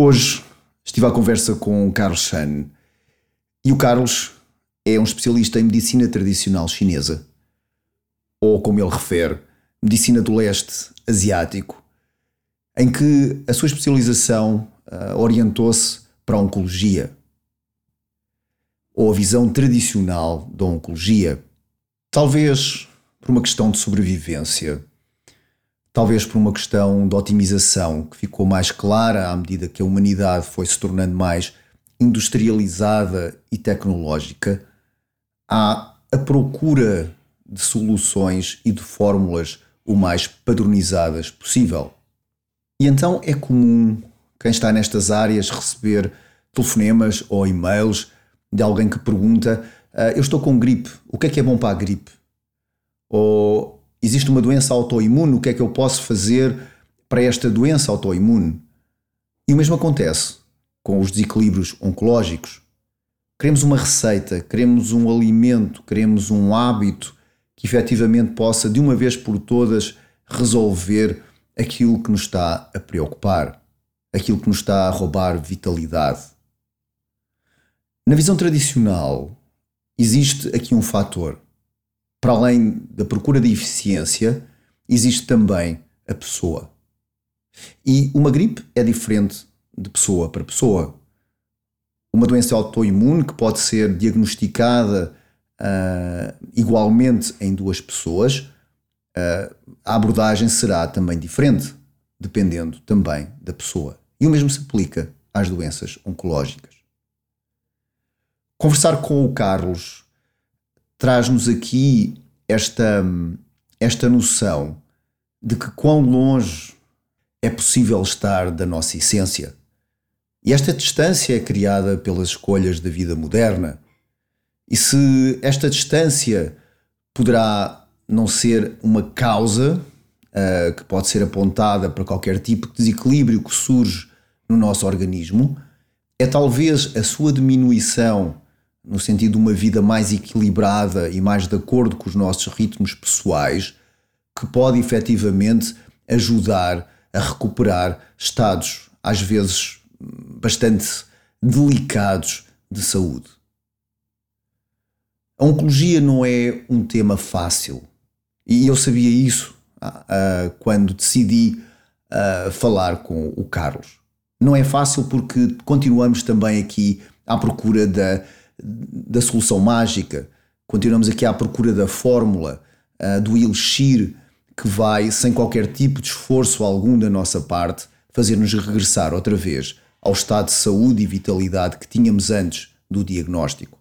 Hoje estive à conversa com o Carlos Chan. E o Carlos é um especialista em medicina tradicional chinesa, ou como ele refere, medicina do leste asiático, em que a sua especialização uh, orientou-se para a oncologia, ou a visão tradicional da oncologia, talvez por uma questão de sobrevivência talvez por uma questão de otimização que ficou mais clara à medida que a humanidade foi se tornando mais industrializada e tecnológica, há a procura de soluções e de fórmulas o mais padronizadas possível. E então é comum quem está nestas áreas receber telefonemas ou e-mails de alguém que pergunta: ah, Eu estou com gripe, o que é que é bom para a gripe? Ou existe uma doença autoimune, o que é que eu posso fazer para esta doença autoimune? E o mesmo acontece com os desequilíbrios oncológicos. Queremos uma receita, queremos um alimento, queremos um hábito que efetivamente possa, de uma vez por todas, resolver aquilo que nos está a preocupar, aquilo que nos está a roubar vitalidade. Na visão tradicional, existe aqui um fator para além da procura de eficiência, existe também a pessoa. E uma gripe é diferente de pessoa para pessoa. Uma doença autoimune que pode ser diagnosticada uh, igualmente em duas pessoas, uh, a abordagem será também diferente, dependendo também da pessoa. E o mesmo se aplica às doenças oncológicas. Conversar com o Carlos traz-nos aqui esta, esta noção de que quão longe é possível estar da nossa essência. E esta distância é criada pelas escolhas da vida moderna. E se esta distância poderá não ser uma causa uh, que pode ser apontada para qualquer tipo de desequilíbrio que surge no nosso organismo, é talvez a sua diminuição no sentido de uma vida mais equilibrada e mais de acordo com os nossos ritmos pessoais, que pode efetivamente ajudar a recuperar estados, às vezes bastante delicados de saúde. A oncologia não é um tema fácil e eu sabia isso uh, quando decidi uh, falar com o Carlos. Não é fácil porque continuamos também aqui à procura da da solução mágica, continuamos aqui à procura da fórmula, uh, do elixir que vai, sem qualquer tipo de esforço algum da nossa parte, fazer-nos regressar outra vez ao estado de saúde e vitalidade que tínhamos antes do diagnóstico.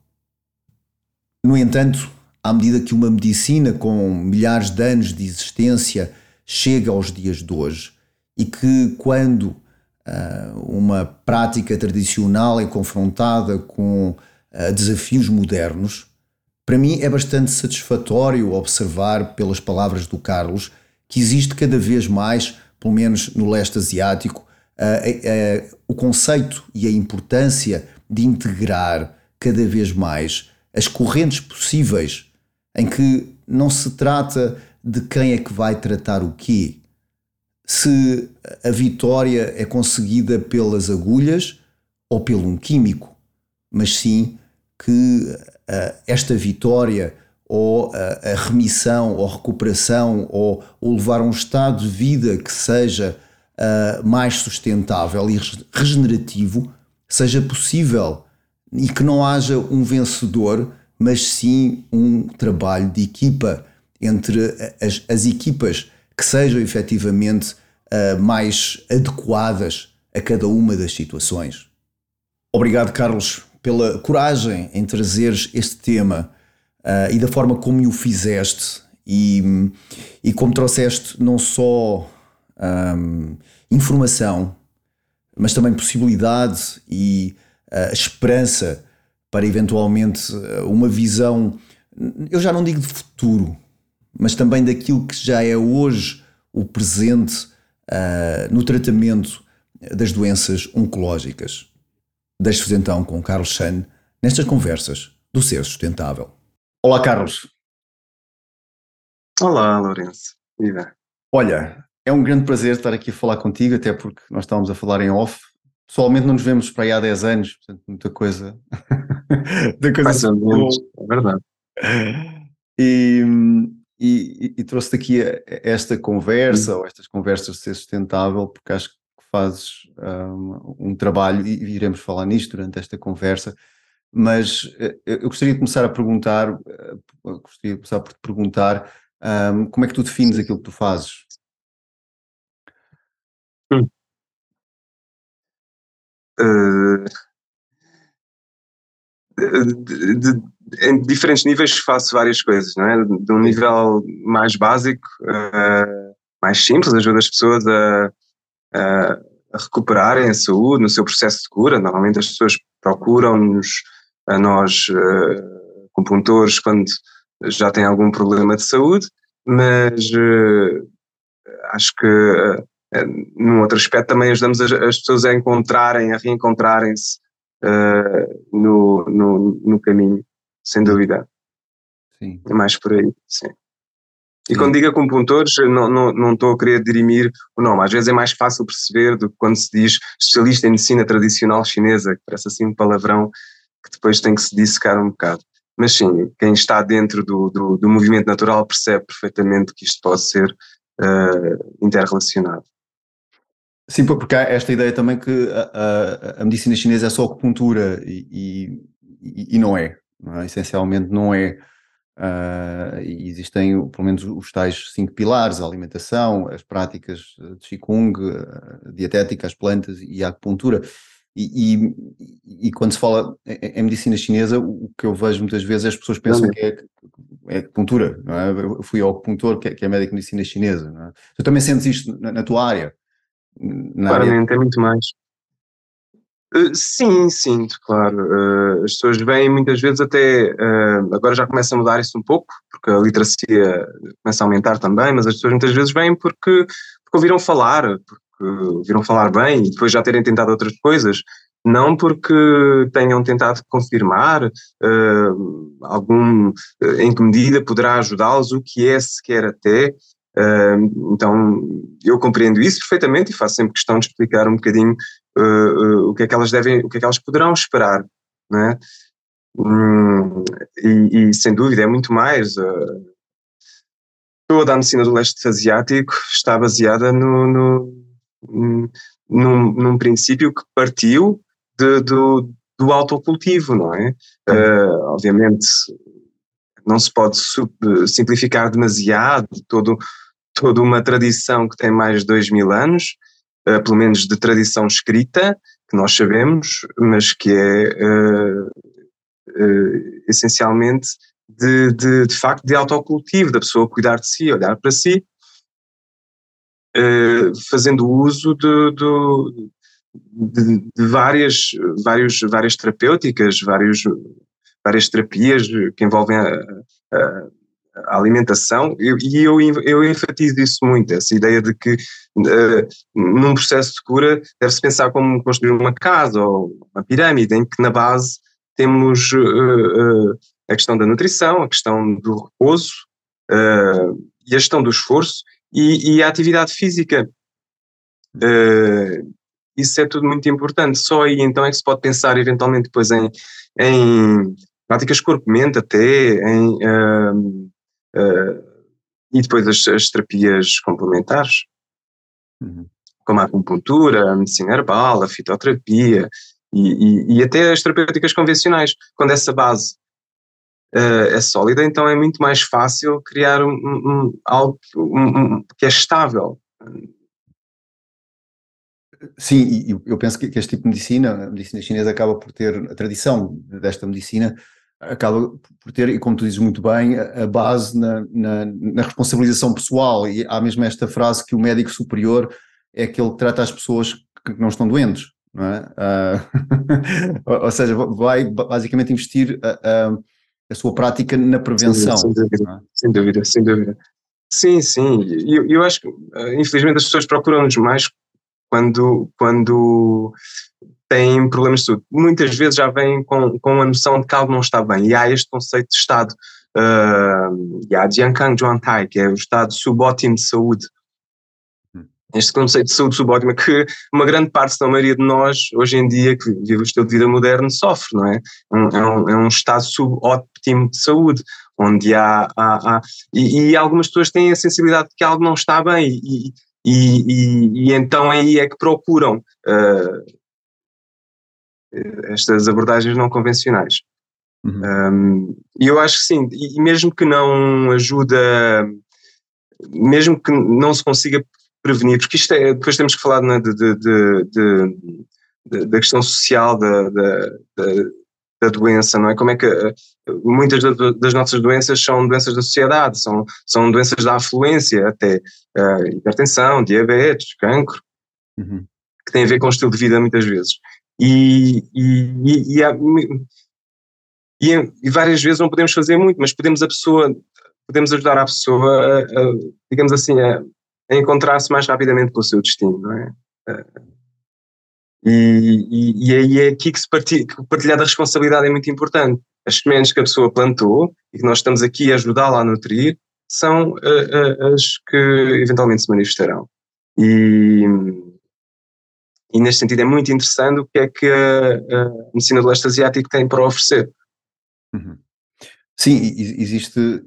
No entanto, à medida que uma medicina com milhares de anos de existência chega aos dias de hoje e que, quando uh, uma prática tradicional é confrontada com a desafios modernos, para mim é bastante satisfatório observar, pelas palavras do Carlos, que existe cada vez mais, pelo menos no leste asiático, o conceito e a importância de integrar cada vez mais as correntes possíveis, em que não se trata de quem é que vai tratar o quê. Se a vitória é conseguida pelas agulhas ou pelo um químico, mas sim que uh, esta vitória ou uh, a remissão ou recuperação ou, ou, levar a um estado de vida que seja uh, mais sustentável e regenerativo seja possível e que não haja um vencedor, mas sim um trabalho de equipa entre as, as equipas que sejam efetivamente mais adequadas a cada uma das situações. Obrigado, Carlos, pela coragem em trazeres este tema uh, e da forma como o fizeste e, e como trouxeste não só um, informação, mas também possibilidade e uh, esperança para eventualmente ah, uma visão, eu já não digo de futuro, mas também daquilo que já é hoje o presente uh, no tratamento das doenças oncológicas. Deixo-vos então com Carlos Chan nestas conversas do Ser Sustentável. Olá, Carlos. Olá, Lourenço. Viva. Olha, é um grande prazer estar aqui a falar contigo, até porque nós estávamos a falar em off pessoalmente não nos vemos para aí há 10 anos, portanto, muita coisa. muita coisa Mais ou menos, é verdade. E, e, e trouxe daqui esta conversa, ou estas conversas de ser sustentável, porque acho que fazes um, um trabalho, e iremos falar nisto durante esta conversa, mas eh, eu gostaria de começar a perguntar, eh, gostaria de começar por te perguntar um, como é que tu defines aquilo que tu fazes? Hum. De, em diferentes níveis faço várias coisas, não é? De um nível mais básico, mais simples, ajuda as pessoas a, a, recuperarem a saúde no seu processo de cura. Normalmente as pessoas procuram-nos, a nós, uh, compuntores, quando já têm algum problema de saúde, mas uh, acho que uh, num outro aspecto também ajudamos as, as pessoas a encontrarem, a reencontrarem-se no, no, no caminho sem dúvida. Sim. É mais por aí, sim. E quando digo acupuntores, não, não, não estou a querer dirimir o nome. Às vezes é mais fácil perceber do que quando se diz especialista em medicina tradicional chinesa, que parece assim um palavrão que depois tem que se dissecar um bocado. Mas sim, quem está dentro do, do, do movimento natural percebe perfeitamente que isto pode ser uh, interrelacionado. Sim, porque há esta ideia também que a, a, a medicina chinesa é só acupuntura e, e, e não é não é? essencialmente não é. Uh, existem pelo menos os tais cinco pilares: a alimentação, as práticas de Qigong, a dietética, as plantas e a acupuntura. E, e, e, quando se fala em, medicina chinesa, o que eu vejo muitas vezes é as pessoas pensam que é, é acupuntura. Não é? Eu fui ao acupuntor, que é, que é médico de medicina chinesa. É? Tu também sentes isto na, na tua área? Na Claramente, área... é muito mais. Uh, sim, sinto, claro. Uh, as pessoas vêm muitas vezes até. Uh, agora já começa a mudar isso um pouco, porque a literacia começa a aumentar também, mas as pessoas muitas vezes vêm porque, porque ouviram falar, porque ouviram falar bem e depois já terem tentado outras coisas. Não porque tenham tentado confirmar algum em que medida poderá ajudá-los, o que é sequer até, então, eu compreendo isso perfeitamente e faço sempre questão de explicar um bocadinho o que é que elas devem, o que é que elas poderão esperar, né? Hum, e, e, sem dúvida é muito mais. toda a medicina do leste asiático está baseada no, no, num, num princípio que partiu de, do, do autocultivo, não é? Uh, obviamente não se pode simplificar demasiado todo, toda uma tradição que tem mais de dois mil anos, uh, pelo menos de tradição escrita, que nós sabemos, mas que é uh, essencialmente de, de, de, facto de autocultivo, da pessoa cuidar de si, olhar para si, fazendo uso de, de, de, várias, vários, várias terapêuticas, vários, várias terapias que envolvem a, a, a alimentação, e eu, eu enfatizo isso muito, essa ideia de que uh, num processo de cura deve-se pensar como construir uma casa ou uma pirâmide, em que na base temos uh, uh, a questão da nutrição, a questão do repouso e a questão do esforço e, e a atividade física. isso é tudo muito importante. Só aí então é que se pode pensar eventualmente depois em, em práticas corpo-mente até, em e depois as, as terapias complementares, uhum. como a acupuntura, a medicina herbal, a fitoterapia e, e, e, até as terapêuticas convencionais. Quando essa base uh, é sólida, então é muito mais fácil criar um, um, algo um, que é estável. Sim, e eu penso que este tipo de medicina, a medicina chinesa acaba por ter a tradição desta medicina acaba por ter, e como tu dizes muito bem, a, base na, na, na, responsabilização pessoal. E há mesmo esta frase que o médico superior é aquele que trata as pessoas que não estão doentes. Não é? Uh, ou seja, vai basicamente investir a, a, a sua prática na prevenção. Sem dúvida, é? sem dúvida, sem dúvida. Sim, sim. E eu, eu acho que, ah, infelizmente, as pessoas procuram-nos mais quando, quando têm problemas de saúde. Muitas vezes já vêm com, com a noção de que algo não está bem. E há este conceito de estado, uh, e há Jiankang Zhuangtai, que é o estado subótimo de saúde, hum. este conceito de saúde subótima que uma grande parte da maioria de nós, hoje em dia, que vive o estilo de vida moderno, sofre, não é? É um, é um estado subóptimo de saúde, onde há, há, há e, e, algumas pessoas têm a sensibilidade de que algo não está bem e, e, e, e então aí é que procuram uh, estas abordagens não convencionais. Uhum. Um, e eu acho que sim, e mesmo que não ajuda, mesmo que não se consiga prevenir, porque isto é, depois temos que falar né, de, de, de, da questão social da, da, da, doença, não é? Como é que eh, muitas das nossas doenças são doenças da sociedade, são, são doenças da afluência, até uh, hipertensão, diabetes, cancro, uhum. que têm a ver com o estilo de vida muitas vezes. E, e, e, há, e, várias vezes não podemos fazer muito, mas podemos a pessoa, podemos ajudar a pessoa, a, a, digamos assim, a, a encontrar-se mais rapidamente com o seu destino, não é? E, aí é aqui que se partilha, que partilhar da responsabilidade é muito importante. As sementes que a pessoa plantou e que nós estamos aqui a ajudá-la a nutrir são uh, uh, as que eventualmente se manifestarão. E, e neste sentido é muito interessante o que é que a, a medicina do leste asiático tem para oferecer. Uhum. Sim, existe,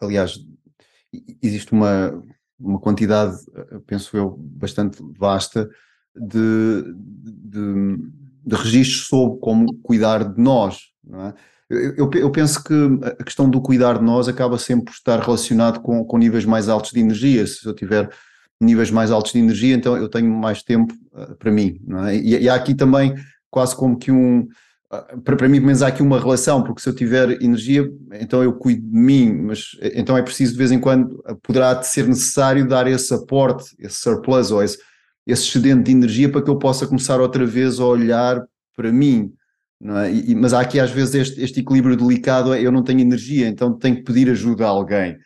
aliás, existe uma, uma quantidade, penso eu, bastante vasta de, de, de registros sobre como cuidar de nós. É? Eu, eu, penso que a questão do cuidar de nós acaba sempre por estar relacionado com, com níveis mais altos de energia. Se eu tiver níveis mais altos de energia, então eu tenho mais tempo uh, para mim. É? E, e, há aqui também quase como que um. Uh, para, para mim, pelo menos há aqui uma relação, porque se eu tiver energia, então eu cuido de mim, mas então é preciso de vez em quando, poderá ser necessário dar esse aporte, esse surplus ou esse, esse excedente de energia para que eu possa começar outra vez a olhar para mim. É? E, mas há aqui às vezes este, este equilíbrio delicado, é, eu não tenho energia, então tenho que pedir ajuda a alguém.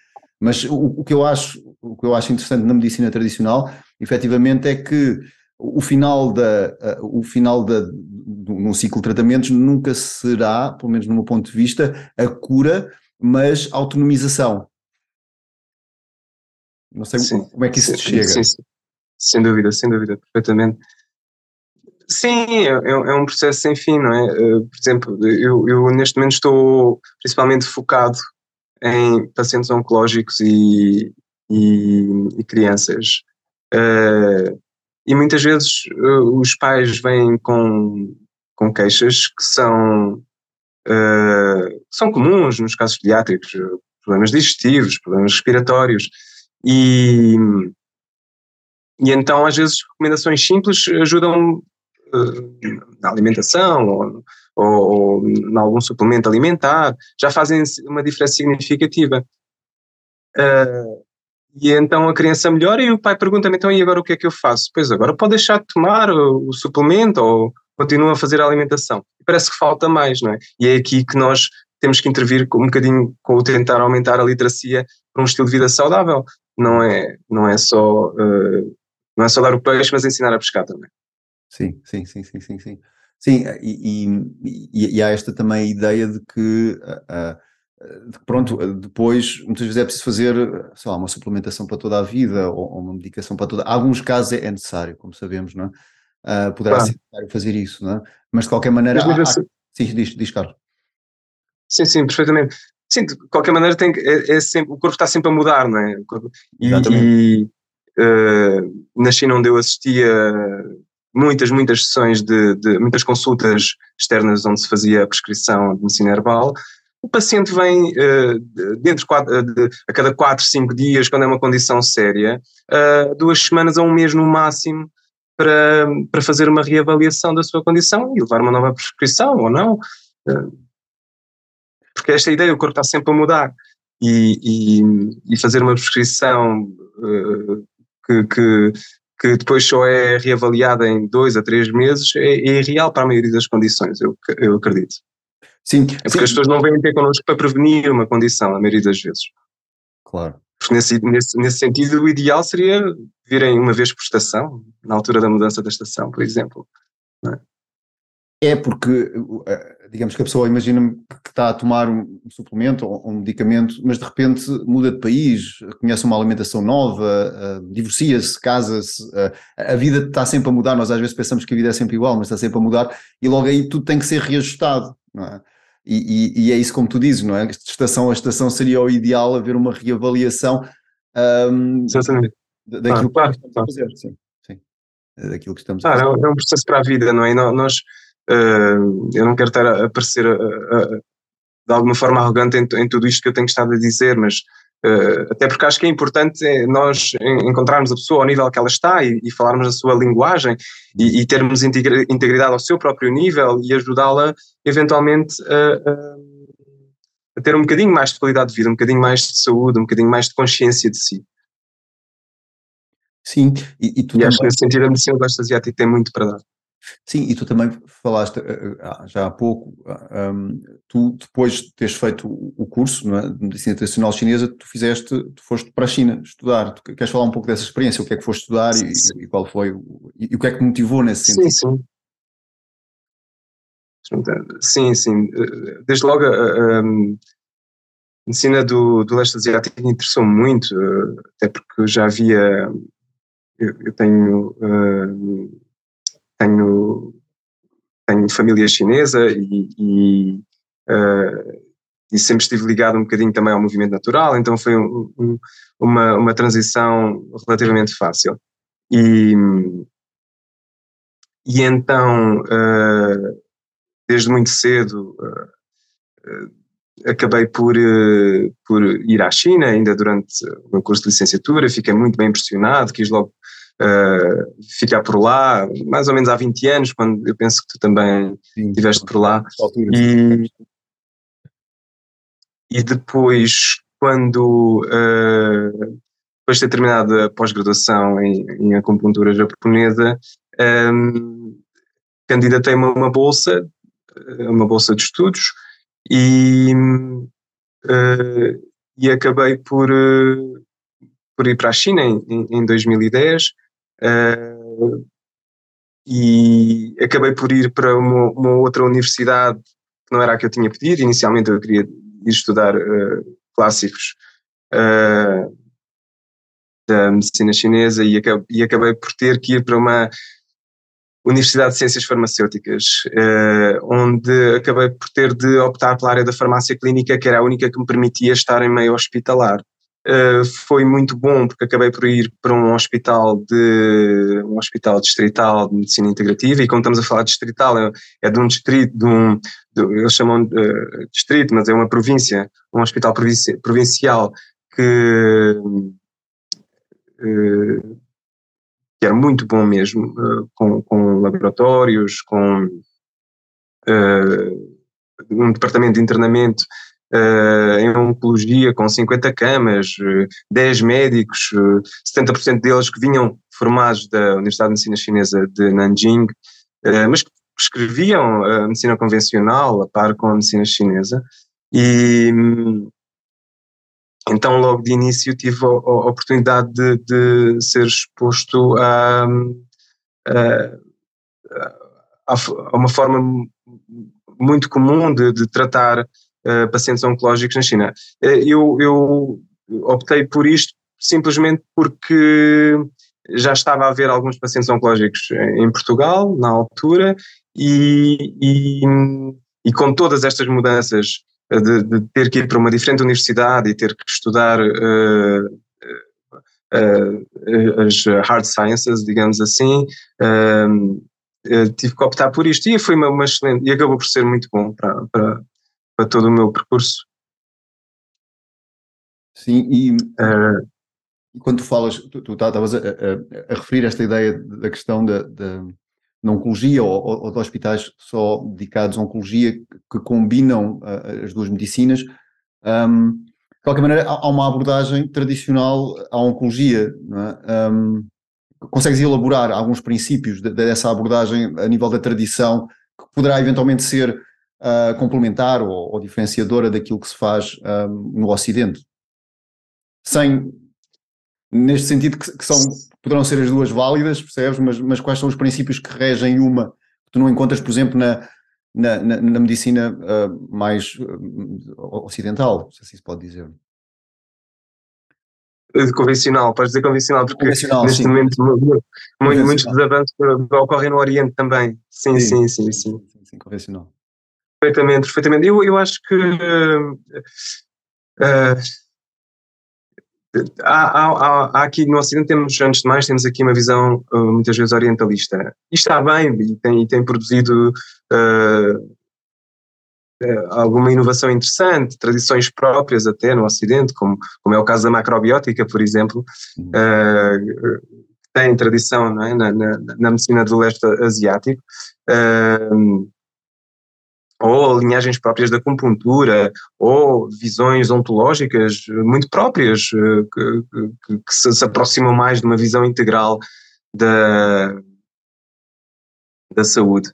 Mas o, o, que eu acho, o que eu acho interessante na medicina tradicional, efetivamente, é que o final da, o final da, num ciclo de tratamentos nunca será, pelo menos no meu ponto de vista, a cura, mas autonomização. Não sei sim, como é que isso sim, chega. Sim, sim. Sem dúvida, sem dúvida, perfeitamente. Sim, é, é, é um processo sem fim, não é? Eh, por exemplo, eu, eu neste momento estou principalmente focado em pacientes oncológicos e, e, e crianças. Uh, e muitas vezes uh, os pais vêm com, com queixas que são, uh, são comuns nos casos pediátricos, problemas digestivos, problemas respiratórios, e, e então, às vezes, recomendações simples ajudam na alimentação ou, ou, ou em algum suplemento alimentar, já fazem uma diferença significativa. Uh, e então a criança melhora e o pai pergunta-me, então, e agora o que é que eu faço? Pois agora pode deixar de tomar o, o suplemento ou continua a fazer a alimentação. Parece que falta mais, não é? E é aqui que nós temos que intervir um bocadinho com o tentar aumentar a literacia para um estilo de vida saudável. Não é, não é só uh, não é só dar o peixe, mas ensinar a pescar também. Sim, sim, sim, sim, sim, sim. Sim, e, e, e há esta também a ideia de que, uh, de pronto, depois muitas vezes é preciso fazer, lá, uma suplementação para toda a vida ou, ou uma medicação para toda. Em alguns casos é, é necessário, como sabemos, não é? Uh, poderá claro. ser necessário fazer isso, não é? Mas de qualquer maneira. Há, assim, há, sim, diz, diz, Carlos. Sim, sim, perfeitamente. Sim, de qualquer maneira tem, é, é sempre, o corpo está sempre a mudar, não é? E, e, Uh, na China, onde eu assistia muitas, muitas sessões de, de, muitas consultas externas onde se fazia a prescrição de medicina herbal, o paciente vem uh, dentro quatro, de, a cada 4, 5 dias, quando é uma condição séria, uh, duas semanas a um mês no máximo, para, para fazer uma reavaliação da sua condição e levar uma nova prescrição ou não. Uh, porque esta ideia, o corpo está sempre a mudar. E, e, e fazer uma prescrição que, que, que depois só é reavaliada em dois a três meses, é, é irreal para a maioria das condições, eu, eu acredito. Sim. É porque sim. as pessoas não vêm ter connosco para prevenir uma condição, a maioria das vezes. Claro. Porque nesse, nesse, nesse sentido, o ideal seria virem uma vez por estação, na altura da mudança da estação, por exemplo. É? é porque digamos que a pessoa imagina que está a tomar um suplemento ou um medicamento, mas de repente muda de país, conhece uma alimentação nova, divorcia-se, casa-se, a vida está sempre a mudar, nós às vezes pensamos que a vida é sempre igual, mas está sempre a mudar e logo aí tudo tem que ser reajustado, não é? E, e, e é isso como tu dizes, não é? De estação a estação seria o ideal haver uma reavaliação um, daquilo ah, que estamos a fazer, sim, sim. Daquilo que estamos a fazer. É um processo para a vida, não é? Nós Uh, eu não quero estar a, a, de alguma forma arrogante em, em, tudo isto que eu tenho estado a dizer, mas até porque acho que é importante é nós encontrarmos a pessoa ao nível que ela está e, e falarmos a sua linguagem e, e termos integridade ao seu próprio nível e ajudá-la eventualmente a, a, ter um bocadinho mais de qualidade de vida, um bocadinho mais de saúde, um bocadinho mais de consciência de si. Sim, e, e e acho que nesse sentido a medicina do leste asiático tem muito para dar. Sim, e tu também falaste eh, eh, já há pouco, um, tu depois de teres feito o curso é, de medicina tradicional chinesa, tu fizeste, tu foste para a China estudar. Tu queres falar um pouco dessa experiência? O que é que foste estudar e, e, qual foi e, e, o que é que te motivou nesse sentido? Sim, sim. Sim, sim. Desde logo a, a medicina do, do leste asiático me interessou muito, até porque já havia. Eu, eu tenho. Uh, tenho, tenho família chinesa e, e, uh, e, sempre estive ligado um bocadinho também ao movimento natural, então foi um, um, uma, uma transição relativamente fácil. E, e então, uh, desde muito cedo, uh, acabei por, por ir à China, ainda durante o meu curso de licenciatura, fiquei muito bem impressionado, quis logo uh, ficar por lá, mais ou menos há 20 anos, quando eu penso que tu também Sim, estiveste por lá. E, e depois, quando uh, depois de ter terminado a pós-graduação em, em acupuntura japonesa, um, candidatei-me a uma bolsa, uma bolsa de estudos, e, uh, e acabei por, uh, por ir para a China em, em 2010 Uh, e acabei por ir para uma, uma, outra universidade que não era a que eu tinha pedido. Inicialmente eu queria ir estudar uh, clássicos uh, da medicina chinesa e acabei, e acabei, por ter que ir para uma Universidade de Ciências Farmacêuticas, onde acabei por ter de optar pela área da farmácia clínica, que era a única que me permitia estar em meio hospitalar. Uh, foi muito bom porque acabei por ir para um hospital de um hospital distrital de medicina integrativa e quando estamos a falar de distrital é, é de um distrito, de um, de, eles chamam uh, distrito, mas é uma província, um hospital provinci provincial que, uh, que era muito bom mesmo, com, com laboratórios, com um departamento de internamento uh, em oncologia com 50 camas, 10 médicos, 70% deles que vinham formados da Universidade de Medicina Chinesa de Nanjing, mas que escreviam a medicina convencional a par com a medicina chinesa. E então, logo de início, tive a, oportunidade de, de, ser exposto a, a, a, uma forma muito comum de, de tratar eh, pacientes oncológicos na China. Uh, eu, eu optei por isto simplesmente porque já estava a haver alguns pacientes oncológicos em Portugal, na altura, e, e, e com todas estas mudanças de, de, ter que ir para uma diferente universidade e ter que estudar uh, uh, as hard sciences, digamos assim, uh, tive que optar por isto e foi uma, uma, excelente, e acabou por ser muito bom para, para, para todo o meu percurso. Sim, e uh, quando tu falas, tu, tu estavas a, a, a, referir esta ideia da questão da, da, da oncologia ou, ou, de hospitais só dedicados à oncologia que combinam uh, as duas medicinas. Um, de qualquer maneira, há uma abordagem tradicional à oncologia. É? Um, consegues elaborar alguns princípios de, dessa abordagem a nível da tradição que poderá eventualmente ser uh, complementar ou, ou, diferenciadora daquilo que se faz no Ocidente. Sem, neste sentido, que, que, são, poderão ser as duas válidas, percebes? Mas, mas quais são os princípios que regem uma que tu não encontras, por exemplo, na, na, na, na medicina uh, mais uh, ocidental, se assim se pode dizer. Convencional, podes dizer convencional, porque convencional, neste sim. momento muito, muitos dos avanços ocorrem no Oriente também. Sim, sim, sim. sim, sim. sim, sim convencional. Perfeitamente, perfeitamente. Eu, eu acho que uh, há, há, há, aqui no Ocidente temos, antes de mais, temos aqui uma visão uh, muitas vezes orientalista. E está bem, e tem, e tem produzido uh, alguma inovação interessante, tradições próprias até no Ocidente, como, como é o caso da macrobiótica, por exemplo, uh, tem tradição é? na, na, na, medicina do leste asiático. Uh, ou linhagens próprias da acupuntura, ou visões ontológicas muito próprias, eh, que, que, que se, aproximam mais de uma visão integral da, da saúde.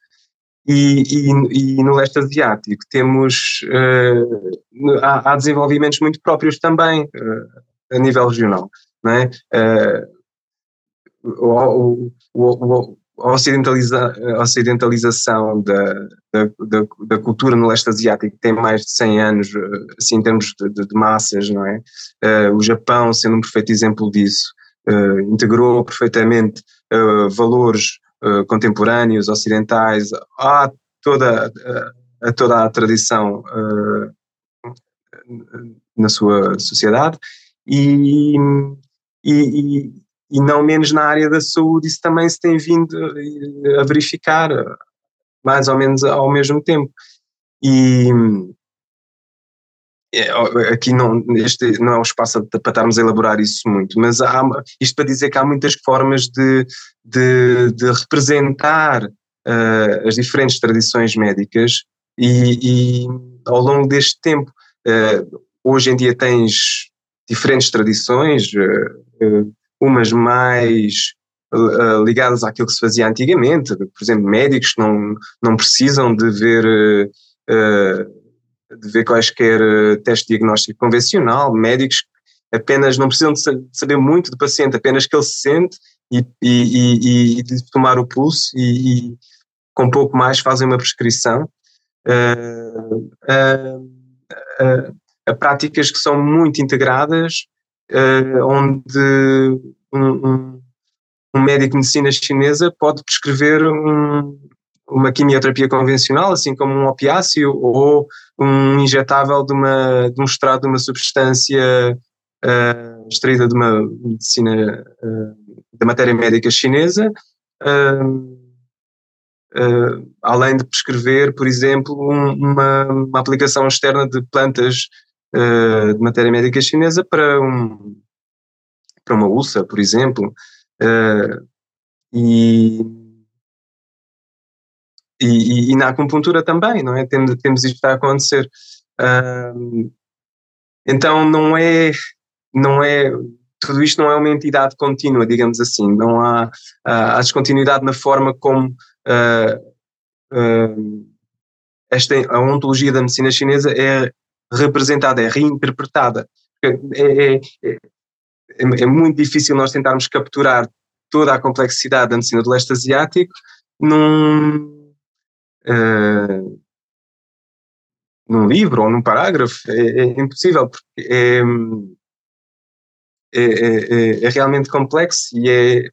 E, e, e no leste asiático temos, uh, há, há, desenvolvimentos muito próprios também uh, a nível regional, não é? Uh, o, o, o, ocidentaliza, ocidentalização da, da, da, da, cultura no leste asiático tem mais de 100 anos, eh, assim, em termos de, de, de massas, não é? Uh, o Japão, sendo um perfeito exemplo disso, uh, integrou perfeitamente uh, valores contemporâneos, ocidentais, a toda, a toda a tradição na sua sociedade e, e, e não menos na área da saúde, isso também se tem vindo a verificar mais ou menos ao mesmo tempo. E é, aqui não, este não é o espaço para estarmos a elaborar isso muito, mas há, isto para dizer que há muitas formas de, de, de representar uh, as diferentes tradições médicas e, e ao longo deste tempo, uh, hoje em dia tens diferentes tradições, uh, umas mais uh, ligadas àquilo que se fazia antigamente, por exemplo, médicos não, não precisam de ver, uh, de ver quaisquer teste diagnóstico convencional, médicos apenas não precisam de saber muito do paciente, apenas que ele se sente e, e, e, e tomar o pulso e, e, com pouco mais fazem uma prescrição. Uh, a práticas que são muito integradas uh, onde um, um, médico de medicina chinesa pode prescrever um, uma quimioterapia convencional, assim como um opiáceo ou um injetável de, uma, de um extrato de uma substância uh, extraída de uma medicina, uh, da matéria médica chinesa, uh, além de prescrever, por exemplo, um, uma, uma, aplicação externa de plantas uh, de matéria médica chinesa para, um, para uma úlcera, por exemplo. Uh, e, e, e, na acupuntura também, não é? Temos, temos isto a acontecer. Uh, então não é, não é, tudo isto não é uma entidade contínua, digamos assim, não há, há descontinuidade na forma como uh, uh, esta, a ontologia da medicina chinesa é representada, é reinterpretada. É, é, é, é, muito difícil nós tentarmos capturar toda a complexidade da medicina do leste asiático num, uh, num livro ou num parágrafo. É, é impossível, porque é, é, é, realmente complexo e é,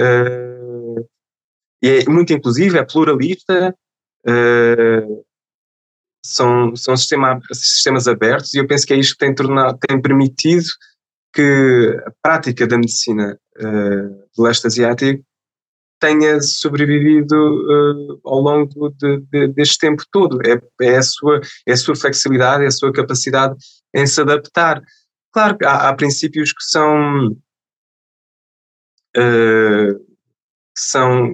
uh, é muito inclusivo, é pluralista. Uh, são, são sistema, sistemas abertos e eu penso que é isto que tem, tornado, tem permitido que a prática da medicina uh, do leste asiático tenha sobrevivido uh, ao longo de, de, deste tempo todo. É, é, a sua, é a sua flexibilidade, é a sua capacidade em se adaptar. Claro que há, há princípios que são, uh, que são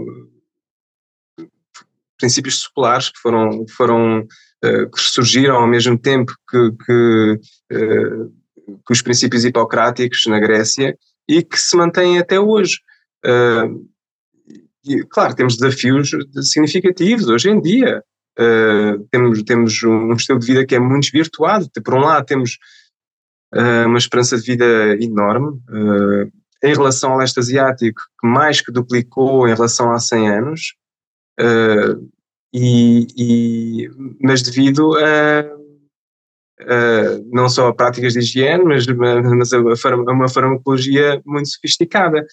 princípios seculares que foram, foram uh, que surgiram ao mesmo tempo que, que, uh, que, os princípios hipocráticos na Grécia e que se mantêm até hoje. Uh, e, claro, temos desafios significativos hoje em dia. temos, temos um estilo de vida que é muito desvirtuado. Por um lado, temos uma esperança de vida enorme. em relação ao leste asiático, que mais que duplicou em relação a 100 anos, e, e, mas devido a, a, não só a práticas de higiene, mas, mas a, a uma farmacologia muito sofisticada.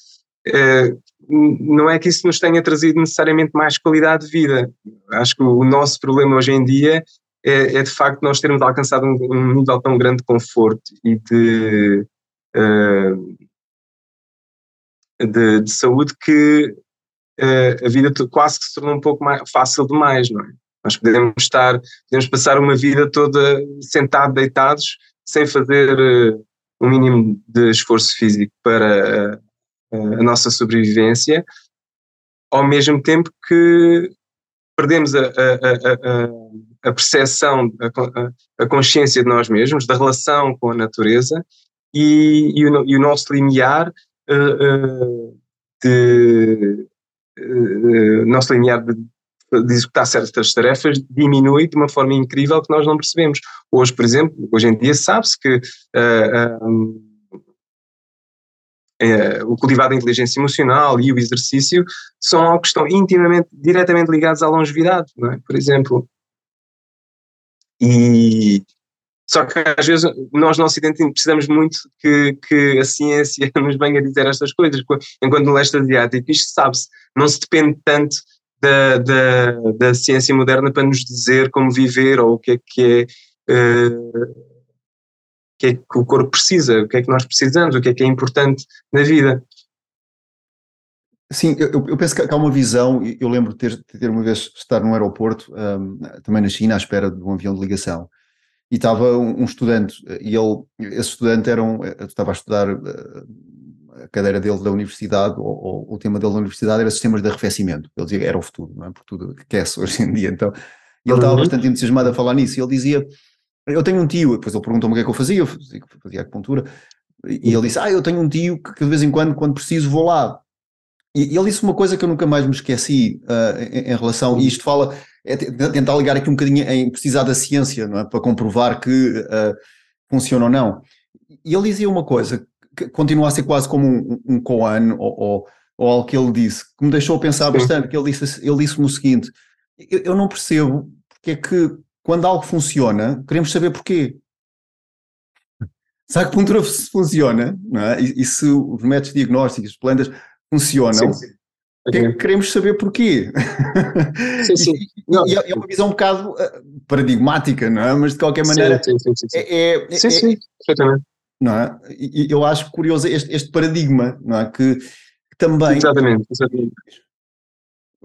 Uh, não é que isso nos tenha trazido necessariamente mais qualidade de vida. Acho que o nosso problema hoje em dia é, é de facto nós termos alcançado um, um, nível tão grande de conforto e de, uh, de, de, saúde que a vida quase que se tornou um pouco mais fácil demais, não é? Nós podemos estar, podemos passar uma vida toda sentado, deitados, sem fazer uh, um mínimo de esforço físico para a nossa sobrevivência, ao mesmo tempo que perdemos a, a, a, a percepção, a, consciência de nós mesmos, da relação com a natureza e, e, o, e o, nosso limiar uh, uh, de uh, nosso limiar de, de, executar certas tarefas diminui de uma forma incrível que nós não percebemos. Hoje, por exemplo, hoje em dia sabe-se que um, é, o cultivar da inteligência emocional e o exercício são algo que estão intimamente, diretamente ligados à longevidade, é? Por exemplo. E só que às vezes nós no Ocidente precisamos muito que, que a ciência nos venha dizer estas coisas, enquanto no leste asiático. Isto sabe-se, não se depende tanto da, da, da ciência moderna para nos dizer como viver ou o que é que é uh, que é que o corpo precisa, o que é que nós precisamos, o que é que é importante na vida. Sim, eu, eu penso que há uma visão, eu lembro de ter, ter uma vez estar num aeroporto, um, também na China, à espera de um avião de ligação, e estava um, um estudante, e ele, esse estudante era um, estava a estudar uh, a cadeira dele da universidade, ou, ou, o tema dele da universidade era sistemas de arrefecimento, ele dizia que era o futuro, não é? Porque tudo aquece hoje em dia, então, e ele estava uhum. bastante entusiasmado a falar nisso, e ele dizia eu tenho um tio, depois ele perguntou-me o que é que eu fazia, eu fazia, fazia acupuntura, e ele disse, ah, eu tenho um tio que, que de vez em quando, quando preciso, vou lá. E, ele disse uma coisa que eu nunca mais me esqueci uh, em, em, relação, e isto fala, é tentar ligar aqui um bocadinho em precisar da ciência, não é? Para comprovar que uh, funciona ou não. E ele dizia uma coisa, que continua a ser quase como um, um koan, ou, ou, ou algo que ele disse, que me deixou a pensar bastante, que ele disse, ele disse-me o seguinte, eu, eu não percebo porque é que quando algo funciona, queremos saber porquê. Se a acupuntura funciona, não é? e, e se os métodos diagnósticos, as plantas funcionam, sim, sim. Okay. queremos saber porquê. Sim, sim. e, e, é uma visão um bocado eh, paradigmática, não é? Mas de qualquer maneira. Sim, sim, sim. É, é, sim, sim, é, perfeitamente. Não é? E eu acho curioso este, este paradigma, não é? Que, que também. Exatamente, exatamente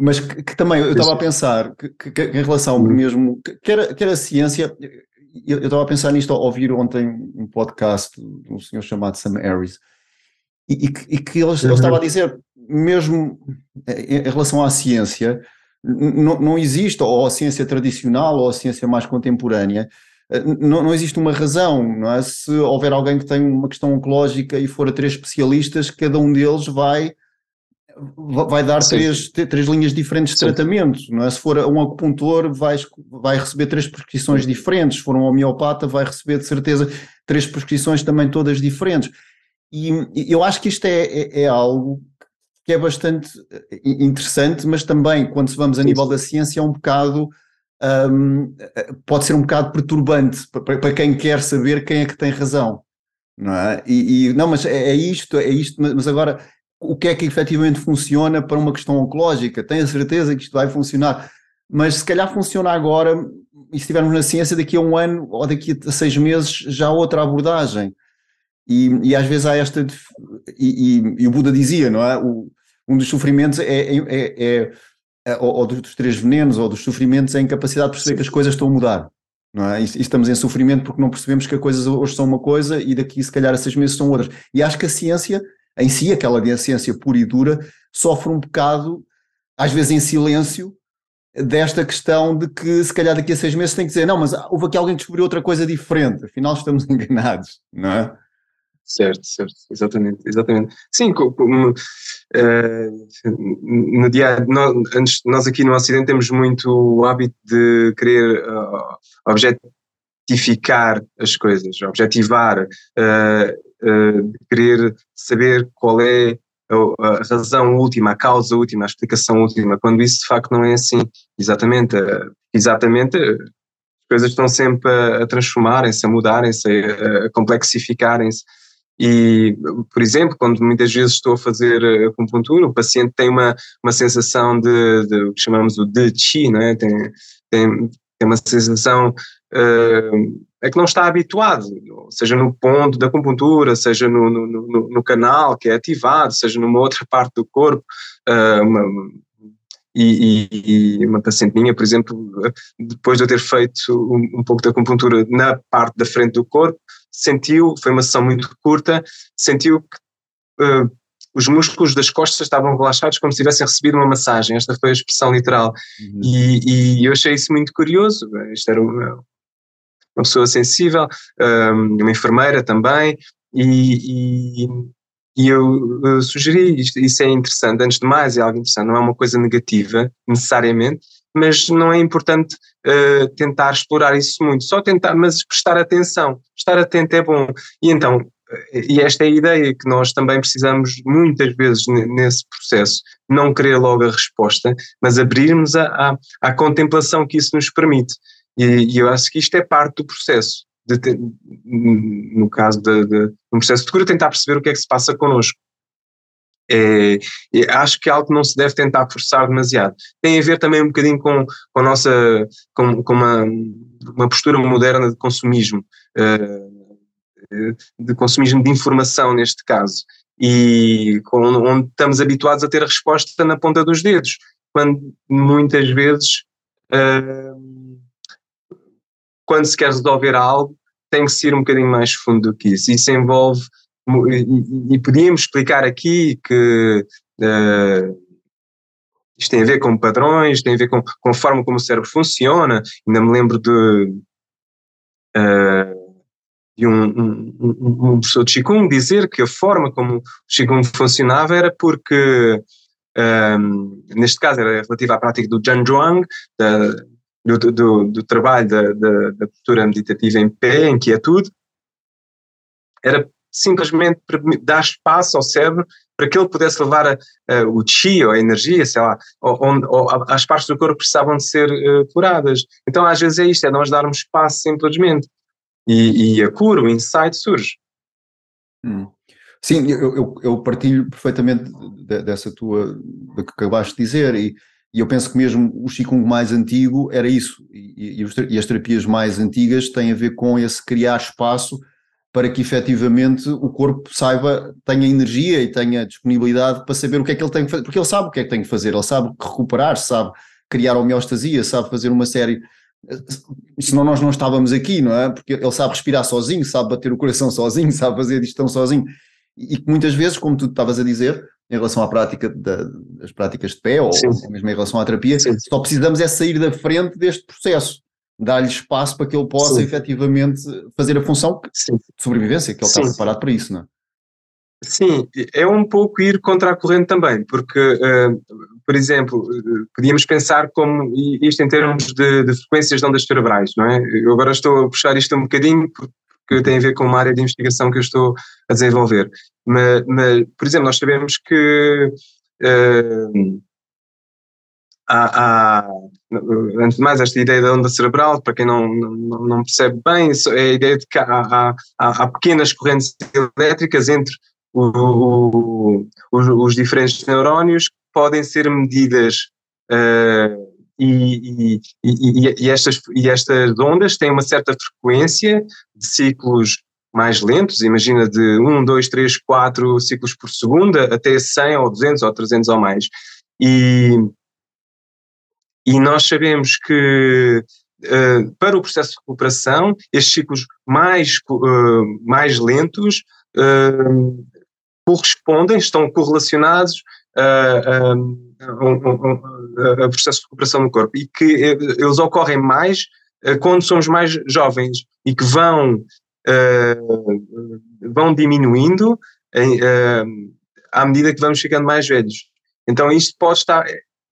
mas que, que, também eu estava a pensar que, que, em relação uhum. mesmo, que era, que era a ciência, eu estava a pensar nisto ao ouvir ontem um podcast de um senhor chamado Sam Harris, e, e, e que ele, ele, estava a dizer, mesmo em, relação à ciência, não, não existe, ou a ciência tradicional ou a ciência mais contemporânea, não, não, existe uma razão, não é? Se houver alguém que tem uma questão oncológica e for a três especialistas, cada um deles vai vai dar três, três linhas diferentes de Sim. tratamento, não é? Se for um acupuntor, vai, vai receber três prescrições diferentes, se for um homeopata, vai receber de certeza três prescrições também todas diferentes. E, eu acho que isto é, é, é, algo que é bastante eh, interessante, mas também, quando se vamos a nível da ciência, é um bocado. Um, pode ser um bocado perturbante para, para, quem quer saber quem é que tem razão, não é? E, e não, mas é, é isto, é isto, mas agora o que é que efetivamente funciona para uma questão oncológica. Tenho a certeza que isto vai funcionar, mas se calhar funciona agora, e se estivermos na ciência, daqui a um ano ou daqui a seis meses, já há outra abordagem. E, e às vezes há esta. E, e, e, o Buda dizia, não é? O, um dos sofrimentos é, é, é, é ou, ou, dos três venenos, ou dos sofrimentos, é a incapacidade de perceber que as coisas estão a mudar. Não é? E, estamos em sofrimento porque não percebemos que as coisas hoje são uma coisa e daqui, se calhar, a seis meses são outras. E acho que a ciência em si, aquela ciência pura e dura, sofre um bocado, às vezes em silêncio, desta questão de que se calhar daqui a seis meses tem que dizer, não, mas houve aqui alguém que descobriu outra coisa diferente, afinal estamos enganados, não é? Certo, certo, exatamente, exatamente. Sim, como, uh, no dia, nós, nós aqui no Ocidente temos muito o hábito de querer uh, objetificar as coisas, objetivar, uh, uh, querer saber qual é a, a, razão última, a causa última, a explicação última, quando isso de facto não é assim. Exatamente, exatamente as coisas estão sempre a, transformarem-se, a mudarem-se, a complexificarem-se. E, por exemplo, quando muitas vezes estou a fazer acupuntura, o paciente tem uma, uma sensação de, de o que chamamos o de chi, não é? tem, tem, tem uma sensação uh, é que não está habituado, seja no ponto da acupuntura, seja no, no, no, no canal que é ativado, seja numa outra parte do corpo. Uh, uma, e, e, uma paciente minha, por exemplo, depois de eu ter feito um, um pouco de acupuntura na parte da frente do corpo, sentiu, foi uma sessão muito curta, sentiu que uh, os músculos das costas estavam relaxados como se tivessem recebido uma massagem. Esta foi a expressão literal. Uhum. E, e, eu achei isso muito curioso. Isto era uma, uma pessoa sensível, um, uma enfermeira também, e, e, e eu, eu sugeri isto, isso é interessante. Antes de mais, é algo interessante, não é uma coisa negativa necessariamente, mas não é importante uh, tentar explorar isso muito, só tentar, mas prestar atenção. Estar atento é bom. E então, e esta é a ideia que nós também precisamos muitas vezes nesse processo, não querer logo a resposta, mas abrirmos a, a, à contemplação que isso nos permite. E, e, eu acho que isto é parte do processo, de, no caso de, de, um processo de cura, tentar perceber o que é que se passa connosco. É, acho que é algo que não se deve tentar forçar demasiado. Tem a ver também um bocadinho com, com a nossa, com, com uma, uma postura moderna de consumismo. Uh, de consumismo de informação neste caso, e com, onde estamos habituados a ter a resposta na ponta dos dedos, quando muitas vezes, uh, quando se quer resolver algo, tem que ser um bocadinho mais fundo do que isso. Isso envolve, e, e podíamos explicar aqui que uh, isto tem a ver com padrões, tem a ver com, com a forma como o cérebro funciona. Ainda me lembro de. Uh, de um, um, um, professor de Qigong dizer que a forma como o Qigong funcionava era porque, um, neste caso, era relativa à prática do Zhang da, do, do, do, trabalho da, da, da postura meditativa em pé, em quietude, era simplesmente dar espaço ao cérebro para que ele pudesse levar a, a, o chi ou a energia, sei lá, onde as partes do corpo precisavam de ser uh, curadas. Então às vezes é isto, é nós darmos espaço simplesmente e, e a cura, o insight surge. Hum. Sim, eu, eu, eu, partilho perfeitamente dessa tua, do que acabaste de dizer, e, e eu penso que mesmo o Qigong mais antigo era isso, e, e, as terapias mais antigas têm a ver com esse criar espaço para que efetivamente o corpo saiba, tenha energia e tenha disponibilidade para saber o que é que ele tem que fazer, porque ele sabe o que é que tem que fazer, ele sabe recuperar, sabe criar homeostasia, sabe fazer uma série senão nós não estávamos aqui, não é? Porque ele sabe respirar sozinho, sabe bater o coração sozinho, sabe fazer a digestão sozinho. E que muitas vezes, como tu estavas a dizer, em relação à prática da, das práticas de pé, ou, ou, mesmo em relação à terapia, Sim. só precisamos é sair da frente deste processo, dar-lhe espaço para que ele possa Sim. efetivamente fazer a função de sobrevivência, que ele está preparado para isso, não é? Sim, é um pouco ir contra a corrente também, porque, uh, por exemplo, podíamos pensar como isto em termos de, de, frequências de ondas cerebrais, não é? Eu agora estou a puxar isto um bocadinho porque tem a ver com uma área de investigação que eu estou a desenvolver. Mas, mas por exemplo, nós sabemos que uh, há, há, antes de mais, esta ideia da onda cerebral, para quem não, não, não percebe bem, é a ideia de que há, há, há pequenas correntes elétricas entre o, o, os, os, diferentes neurónios podem ser medidas uh, e, e, e, estas, e estas ondas têm uma certa frequência de ciclos mais lentos, imagina de 1, 2, 3, 4 ciclos por segundo até 100 ou 200 ou 300 ou mais. E, e nós sabemos que uh, para o processo de recuperação, estes ciclos mais, uh, mais lentos uh, correspondem, estão correlacionados a, a, a, a processo de recuperação no corpo e que eles ocorrem mais quando somos mais jovens e que vão, vão diminuindo em, à medida que vamos ficando mais velhos. Então isto pode estar,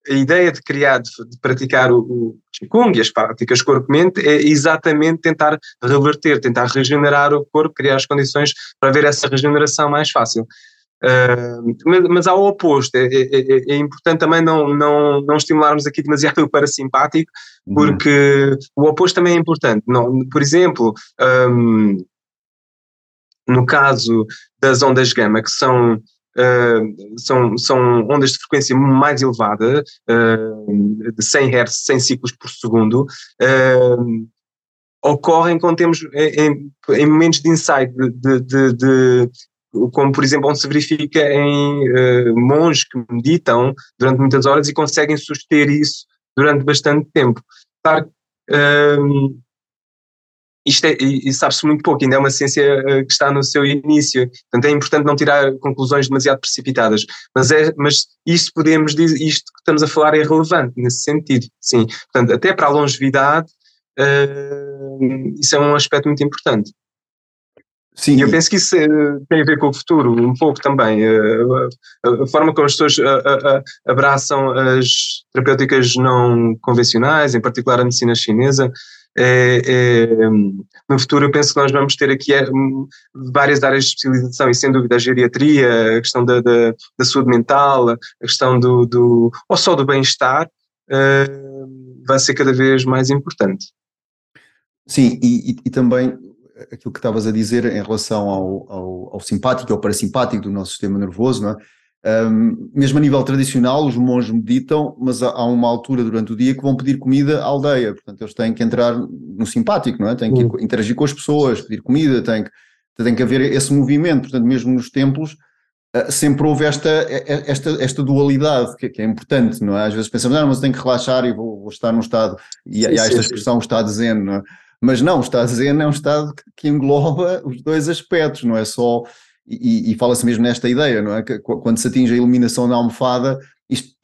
a ideia de criar, de, de praticar o, o Qigong e as práticas corpo-mente é exatamente tentar reverter, tentar regenerar o corpo, criar as condições para ver essa regeneração mais fácil. Uh, mas, mas ao oposto, é, é, é, é, importante também não, não, não estimularmos aqui demasiado o parasimpático, uhum. porque uhum. o oposto também é importante. Não, por exemplo, um, no caso das ondas gama, que são Uh, são, são ondas de frequência mais elevada, uh, de 100 Hz, 100 ciclos por segundo, uh, ocorrem quando temos em, em momentos de insight, de, de, de, como por exemplo onde se verifica em monges que meditam durante muitas horas e conseguem suster isso durante bastante tempo. Claro, isto é, e, sabe-se muito pouco, ainda é uma ciência eh, que está no seu início, portanto é importante não tirar conclusões demasiado precipitadas, mas, é, mas isto podemos dizer, isto que estamos a falar é relevante nesse sentido, sim, portanto até para a longevidade uh, isso é um aspecto muito importante. Sim. E eu penso que isso eh, tem a ver com o futuro, um pouco também. A, forma como as pessoas abraçam as terapêuticas não convencionais, em particular a medicina chinesa, é, é, no futuro eu penso que nós vamos ter aqui é, várias áreas de especialização e sem dúvida a geriatria, a questão da, da, da saúde mental, a questão do, do ou só do bem-estar uh, vai ser cada vez mais importante. Sim, e, e, e também aquilo que estavas a dizer em relação ao, ao, ao simpático, ao parasimpático do nosso sistema nervoso, não é? Um, mesmo a nível tradicional, os monges meditam, mas há, uma altura durante o dia que vão pedir comida à aldeia, portanto eles têm que entrar no simpático, não é? Têm que uhum. interagir com as pessoas, pedir comida, têm que, tem que haver esse movimento, portanto mesmo nos templos uh, sempre houve esta, esta, esta dualidade que, que, é importante, não é? Às vezes pensamos, não, mas tenho que relaxar e vou, vou estar num estado, e, sim, e há esta expressão, o estado zen, não é? Mas não, o estado zen é um estado que engloba os dois aspectos, não é só e, e fala-se mesmo nesta ideia, não é? Que quando se atinge a iluminação da almofada, isto,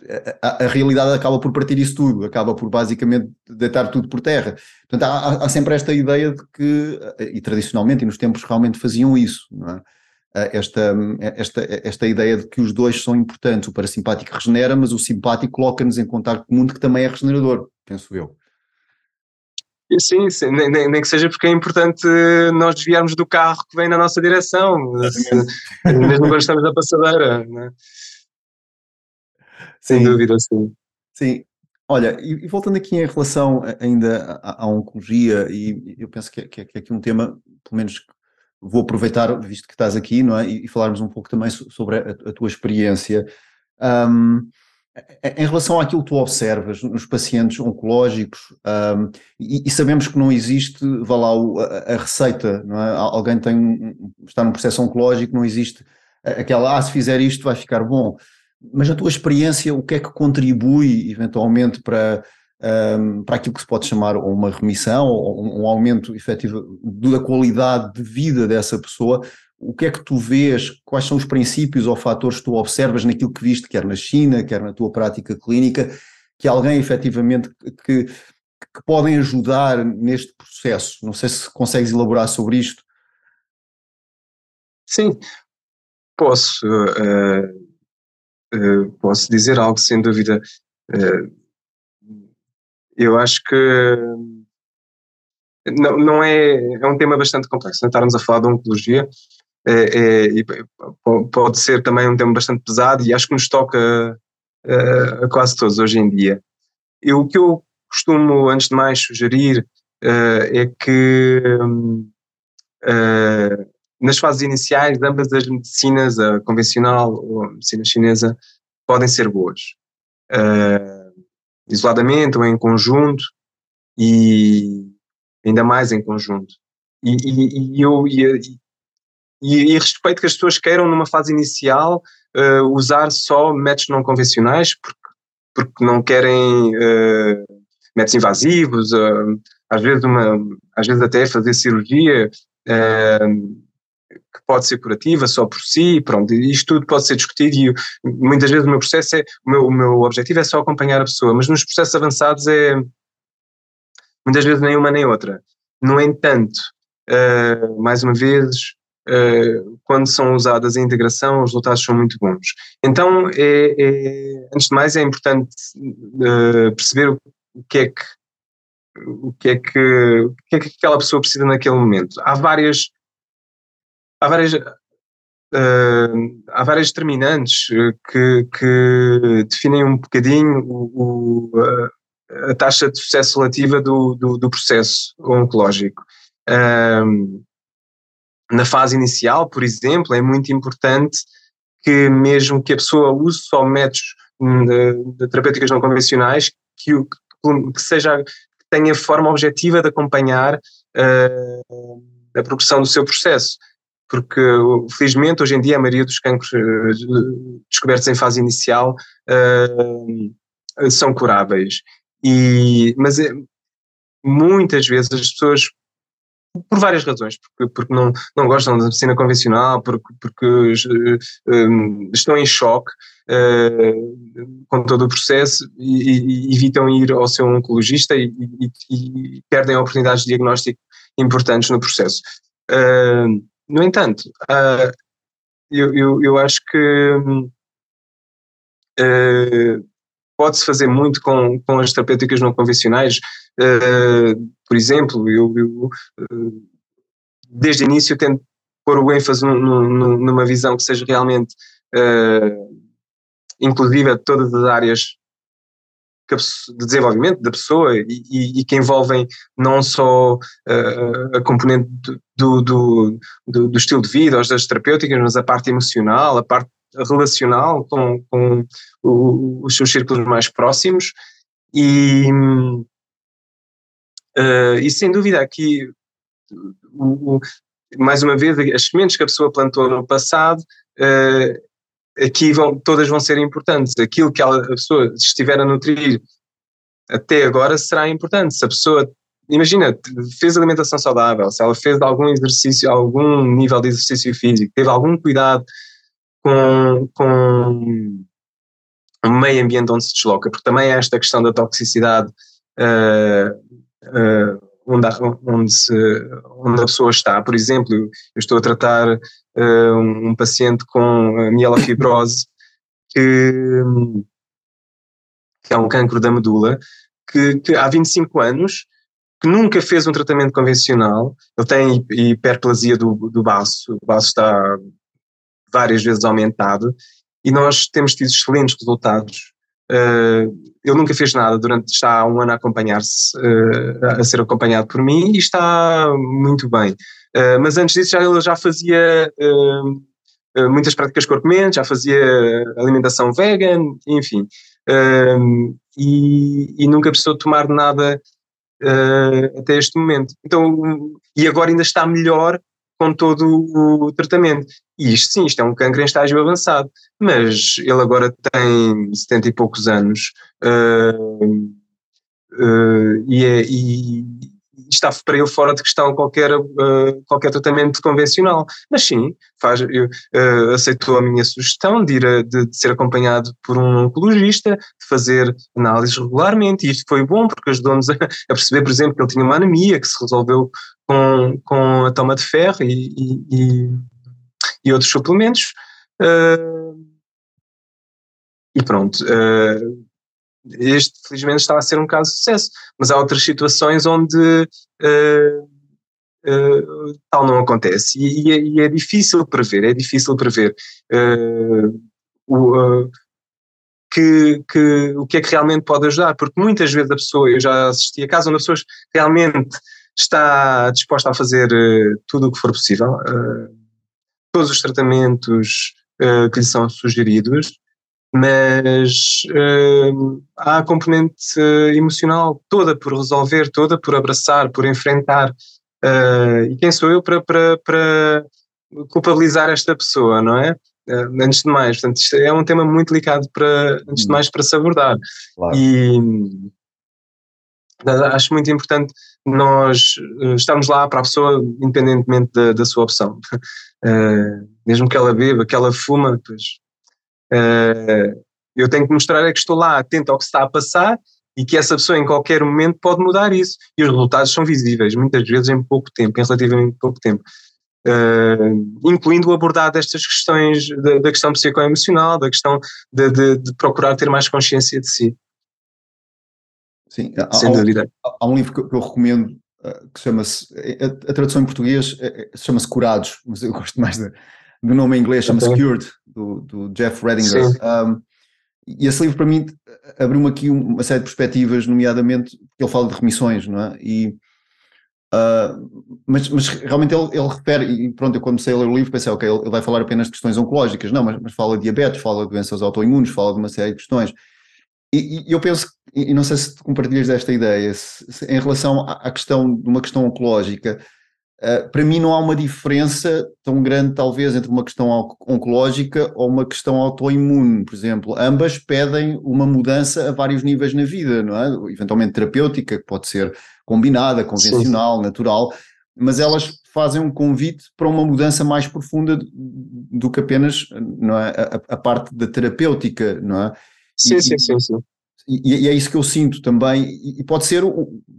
a, a, realidade acaba por partir isso tudo, acaba por basicamente deitar tudo por terra. Portanto, há, há, sempre esta ideia de que, e tradicionalmente, e nos tempos realmente faziam isso, não é? Esta, esta, esta ideia de que os dois são importantes, o parasimpático regenera, mas o simpático coloca-nos em contato com o mundo que também é regenerador, penso eu. Sim, sim nem, nem, nem, que seja porque é importante nós desviarmos do carro que vem na nossa direção, mesmo quando estamos na passadeira. Né? Sem dúvida, sim. Sim. Olha, e, e, voltando aqui em relação ainda à, à oncologia, e eu penso que é, que é, é aqui um tema, pelo menos vou aproveitar, visto que estás aqui, não é? E, e falarmos um pouco também sobre a, a tua experiência. Um, em relação àquilo que tu observas nos pacientes oncológicos, um, e, e, sabemos que não existe, vá lá, a, a receita, não é? Alguém tem, está num processo oncológico, não existe aquela, ah, se fizer isto vai ficar bom. Mas na tua experiência, o que é que contribui eventualmente para, um, para aquilo que se pode chamar uma remissão ou um aumento efetivo da qualidade de vida dessa pessoa o que é que tu vês, quais são os princípios ou fatores que tu observas naquilo que viste, quer na China, quer na tua prática clínica, que alguém efetivamente que, que podem ajudar neste processo? Não sei se consegues elaborar sobre isto. Sim, posso. Uh, uh, posso dizer algo sem dúvida. Uh, eu acho que não, não é, é um tema bastante complexo. Não estarmos a falar de oncologia, é, é, pode ser também um tema bastante pesado e acho que nos toca uh, a quase todos hoje em dia. E o que eu costumo, antes de mais, sugerir uh, é que uh, nas fases iniciais, ambas as medicinas, a convencional ou a medicina chinesa, podem ser boas. isoladamente ou em conjunto, e ainda mais em conjunto. E, e, e eu, e, e, e respeito que as pessoas queiram, numa fase inicial, uh, usar só métodos não convencionais, porque, porque não querem uh, métodos invasivos, uh, às, vezes uma, às vezes até fazer cirurgia que pode ser curativa só por si, pronto, isto tudo pode ser discutido e muitas vezes o meu processo é, o meu, o meu objetivo é só acompanhar a pessoa, mas nos processos avançados é muitas vezes nem uma nem outra. No entanto, mais uma vez, quando são usadas em integração, os resultados são muito bons. Então, é, é antes de mais, é importante uh, perceber o, que é que o que é que o que é que aquela pessoa precisa naquele momento. Há várias há várias uh, há várias determinantes que, que definem um bocadinho o, o, a taxa de sucesso relativa do, do, do processo oncológico. Na fase inicial, por exemplo, é muito importante que mesmo que a pessoa use só métodos hum, de, de terapêuticas não convencionais, que, que, que seja que tenha forma objetiva de acompanhar uh, a progressão do seu processo. Porque, felizmente, hoje em dia, a maioria dos cancros uh, descobertos em fase inicial uh, são curáveis. E, mas muitas vezes as pessoas por várias razões, porque, porque não, não gostam da medicina convencional, porque, porque uh, estão em choque uh, com todo o processo e, e, evitam ir ao seu oncologista e, e, e, perdem oportunidades de diagnóstico importantes no processo. Uh, no entanto, eu, eu, eu, acho que pode-se fazer muito com, com as terapêuticas não convencionais. Uh, por exemplo, eu, eu uh, desde o início tento pôr o ênfase num, num, numa visão que seja realmente uh, inclusiva de todas as áreas de desenvolvimento da pessoa e, e, e que envolvem não só uh, a componente do, do, do, do, estilo de vida, ou das terapêuticas, mas a parte emocional, a parte relacional com, com o, os seus círculos mais próximos. E, uh, e sem dúvida aqui o, o, mais uma vez as sementes que a pessoa plantou no passado uh, aqui vão, todas vão ser importantes. Aquilo que ela, a pessoa estiver a nutrir até agora será importante. Se a pessoa imagina, fez alimentação saudável, se ela fez algum exercício, algum nível de exercício físico, teve algum cuidado com, com o meio ambiente onde se desloca, porque também há esta questão da toxicidade uh, onde, onde, se, onde a pessoa está. Por exemplo, eu estou a tratar uh, um paciente com mielofibrose que, que é um cancro da medula, que, que há 25 anos que nunca fez um tratamento convencional, ele tem hiperplasia do, do baço, o baço está várias vezes aumentado e nós temos tido excelentes resultados. Uh, ele nunca fez nada durante, está há um ano a acompanhar-se, uh, a ser acompanhado por mim e está muito bem. Uh, mas antes disso já, ele já fazia muitas práticas corpo-mente, já fazia alimentação vegan, enfim. E, e, nunca precisou tomar nada até este momento. Então, e agora ainda está melhor com todo o tratamento. E isto sim, isto é um cancro em estágio avançado, mas ele agora tem 70 e poucos anos uh, uh, e, é, e, está para ele fora de questão qualquer, uh, qualquer tratamento convencional. Mas sim, faz, eu, aceitou a minha sugestão de, ir a, de, de, ser acompanhado por um oncologista, de fazer análises regularmente, e isto foi bom porque ajudou-nos a, a perceber, por exemplo, que ele tinha uma anemia que se resolveu com, com a toma de ferro e, e, e outros suplementos. Uh, e pronto. Uh, este, felizmente, está a ser um caso de sucesso. Mas há outras situações onde uh, tal não acontece. E, e, é, e, é, difícil prever, é difícil prever. o, que, que, o que é que realmente pode ajudar, porque muitas vezes a pessoa, eu já assisti a casos onde as pessoas realmente está disposta a fazer tudo o que for possível, todos os tratamentos uh, que lhe são sugeridos, mas há a componente emocional toda por resolver, toda por abraçar, por enfrentar. e quem sou eu para, para, para culpabilizar esta pessoa, não é? antes de mais, portanto, é um tema muito delicado para, antes de hum. mais, para se abordar. Claro. E acho muito importante nós uh, estarmos lá para a pessoa independentemente da, da sua opção. Uh, mesmo que ela beba, que ela fuma, pois, uh, eu tenho que mostrar é que estou lá atento ao que está a passar e que essa pessoa em qualquer momento pode mudar isso. E os resultados são visíveis, muitas vezes em pouco tempo, em relativamente pouco tempo. Uh, incluindo abordar destas questões da, da questão psicoemocional, da questão de, de, de, procurar ter mais consciência de si. Sim, há. Há, há um livro que eu recomendo uh, que chama-se, a, a, tradução em português chama-se Curados, mas eu gosto mais da, do nome em inglês, chama-se okay. Cured, do, do, Jeff Redinger. Um, e esse livro, para mim, abriu-me aqui uma série de perspectivas, nomeadamente, porque ele fala de remissões, não é? E, uh, mas, mas, realmente ele, ele, refere, e pronto, eu quando comecei a ler o livro pensei, ok, ele vai falar apenas de questões oncológicas, não, mas, mas fala de diabetes, fala de doenças autoimunes, fala de uma série de questões. E, e eu penso, e não sei se compartilhas desta ideia, se, se, em relação à, questão de uma questão oncológica, Uh, para mim não há uma diferença tão grande, talvez, entre uma questão oncológica ou uma questão autoimune, por exemplo. Ambas pedem uma mudança a vários níveis na vida, não é? Eventualmente terapêutica, que pode ser combinada, convencional, sim. natural, mas elas fazem um convite para uma mudança mais profunda do que apenas não é, a, a parte da terapêutica, não é? Sim, e, sim, sim, sim. E, e, é isso que eu sinto também, e pode ser,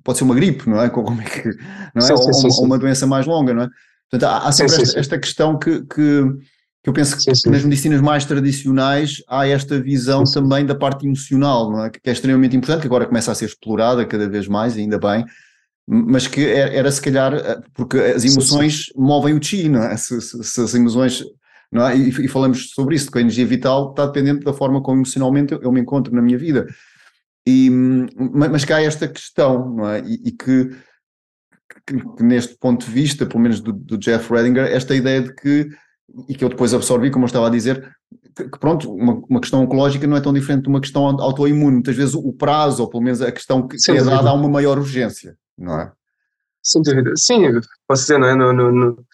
pode ser uma gripe, não é? Como é que, não é? Sim, ou, sim, sim, ou, uma doença mais longa, não é? Portanto, há, há sempre esta, esta, questão que, que, que eu penso que nas medicinas mais tradicionais há esta visão também da parte emocional, não é? Que é extremamente importante, que agora começa a ser explorada cada vez mais, ainda bem, mas que era, era se calhar, eh, porque as emoções movem o chi, não é? Se, se, se as emoções é? E, e, falamos sobre isso, que a energia vital está dependente da forma como emocionalmente eu, eu me encontro na minha vida. E, mas cá há esta questão, não é? E, e que, que, que, neste ponto de vista, pelo menos do, do, Jeff Redinger, esta ideia de que, e que eu depois absorvi, como eu estava a dizer, que, que pronto, uma, uma, questão oncológica não é tão diferente de uma questão autoimune. Muitas vezes o prazo, ou pelo menos a questão que, é dada, há uma maior urgência, não é? Sem dúvida. Sim, posso dizer, não é? No, no, no,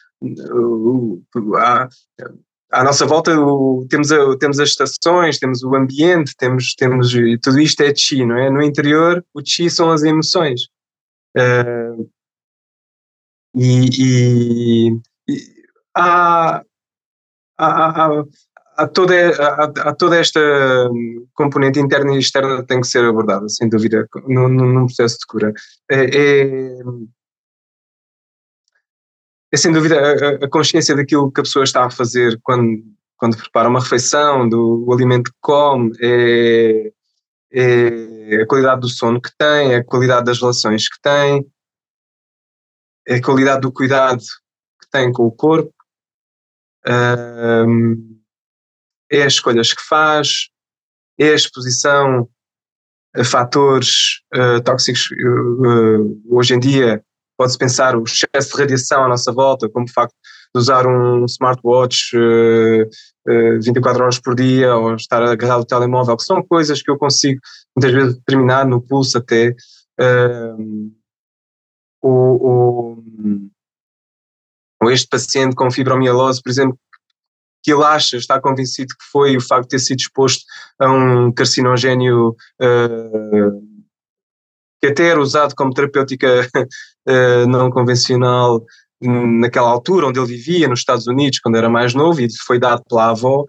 há, à nossa volta o, temos, a, temos as estações, temos o ambiente, temos, temos tudo isto é chi, não é? No interior, o chi são as emoções. Uh, e, e, e há, há, há, há, toda, há, toda esta componente interna e externa que tem que ser abordada, sem dúvida, num, num processo de cura. É, é é sem dúvida a, a, consciência daquilo que a pessoa está a fazer quando, quando prepara uma refeição, do alimento que come, é, é a qualidade do sono que tem, é a qualidade das relações que tem, é a qualidade do cuidado que tem com o corpo, é as escolhas que faz, é a exposição a fatores uh, tóxicos uh, hoje em dia pode-se pensar o excesso de radiação à nossa volta, como o facto de usar um smartwatch uh, uh, 24 horas por dia ou estar agarrado ao telemóvel, que são coisas que eu consigo muitas vezes determinar no pulso até. Uh, ou, ou, este paciente com fibromialose, por exemplo, que ele acha, está convencido que foi o facto de ter sido exposto a um carcinogénio uh, que até era usado como terapêutica uh, não convencional naquela altura onde ele vivia, nos Estados Unidos, quando era mais novo, e foi dado pela avó.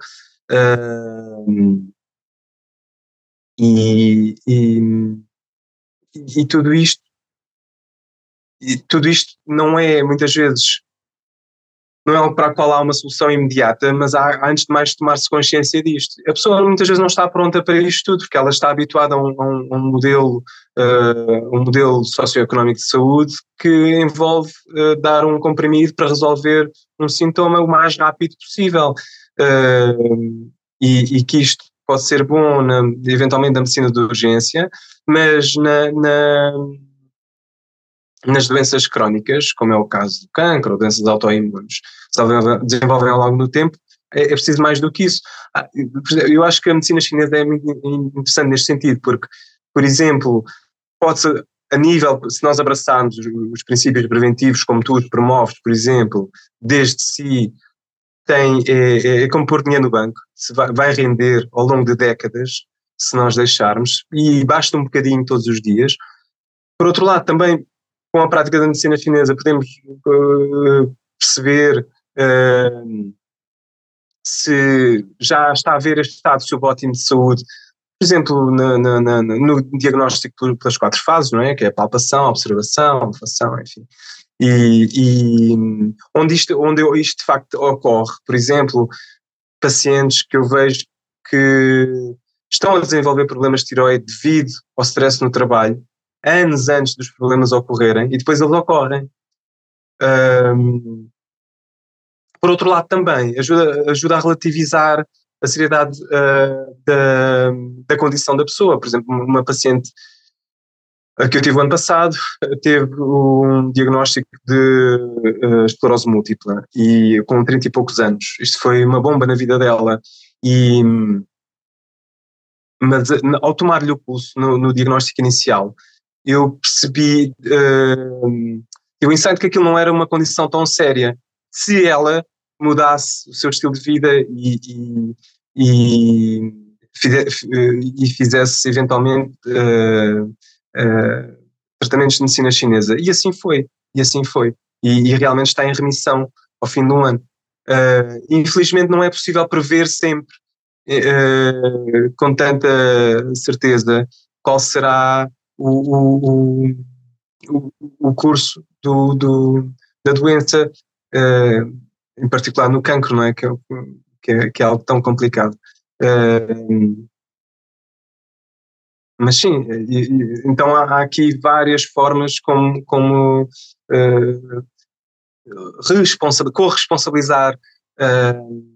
Uh, e, e, e, tudo isto e tudo isto não é muitas vezes não é algo para o qual há uma solução imediata, mas há, antes de mais tomar-se consciência disto. A pessoa muitas vezes não está pronta para isto tudo, porque ela está habituada a a um, a um modelo, uh, um modelo socioeconómico de saúde que envolve uh, dar um comprimido para resolver um sintoma o mais rápido possível. Uh, e, e, que isto pode ser bom, na, eventualmente, na medicina de urgência, mas na, na nas doenças crónicas, como é o caso do cancro doenças autoimunes, se desenvolvem ao longo do tempo, é, é preciso mais do que isso. Ah, eu acho que a medicina chinesa é muito interessante neste sentido, porque, por exemplo, pode-se, a nível, se nós abraçarmos os princípios preventivos, como tu os promoves, por exemplo, desde si, tem, é, é, é como pôr dinheiro no banco, se vai, vai render ao longo de décadas, se nós deixarmos, e basta um bocadinho todos os dias. Por outro lado, também com a prática da medicina chinesa podemos uh, perceber uh, se já está a haver este estado subótimo de saúde, por exemplo, na, na, na, no diagnóstico pelas quatro fases, não é? Que é a palpação, a observação, a alfação, enfim. E, e, onde, isto, onde isto de facto ocorre, por exemplo, pacientes que eu vejo que estão a desenvolver problemas de tiroide devido ao stress no trabalho, anos antes dos problemas ocorrerem e depois eles ocorrem. Um, por outro lado também ajuda, ajuda a relativizar a seriedade uh, da, da condição da pessoa. Por exemplo, uma paciente que eu tive ano passado teve um diagnóstico de uh, esclerose múltipla e com 30 e poucos anos. Isto foi uma bomba na vida dela e mas ao tomar-lhe o pulso no, no, diagnóstico inicial, eu percebi uh, o insight que aquilo não era uma condição tão séria. Se ela mudasse o seu estilo de vida e, e, e, e fizesse eventualmente uh, uh, tratamentos de medicina chinesa. E assim foi, e assim foi. E, e realmente está em remissão ao fim do ano. Uh, infelizmente não é possível prever sempre com tanta certeza qual será o, o, o, o curso do, do, da doença em particular no cancro, não é? Que é, que é, que é algo tão complicado. Uh, mas sim, e, e, então há, há, aqui várias formas como, como uh, corresponsabilizar uh,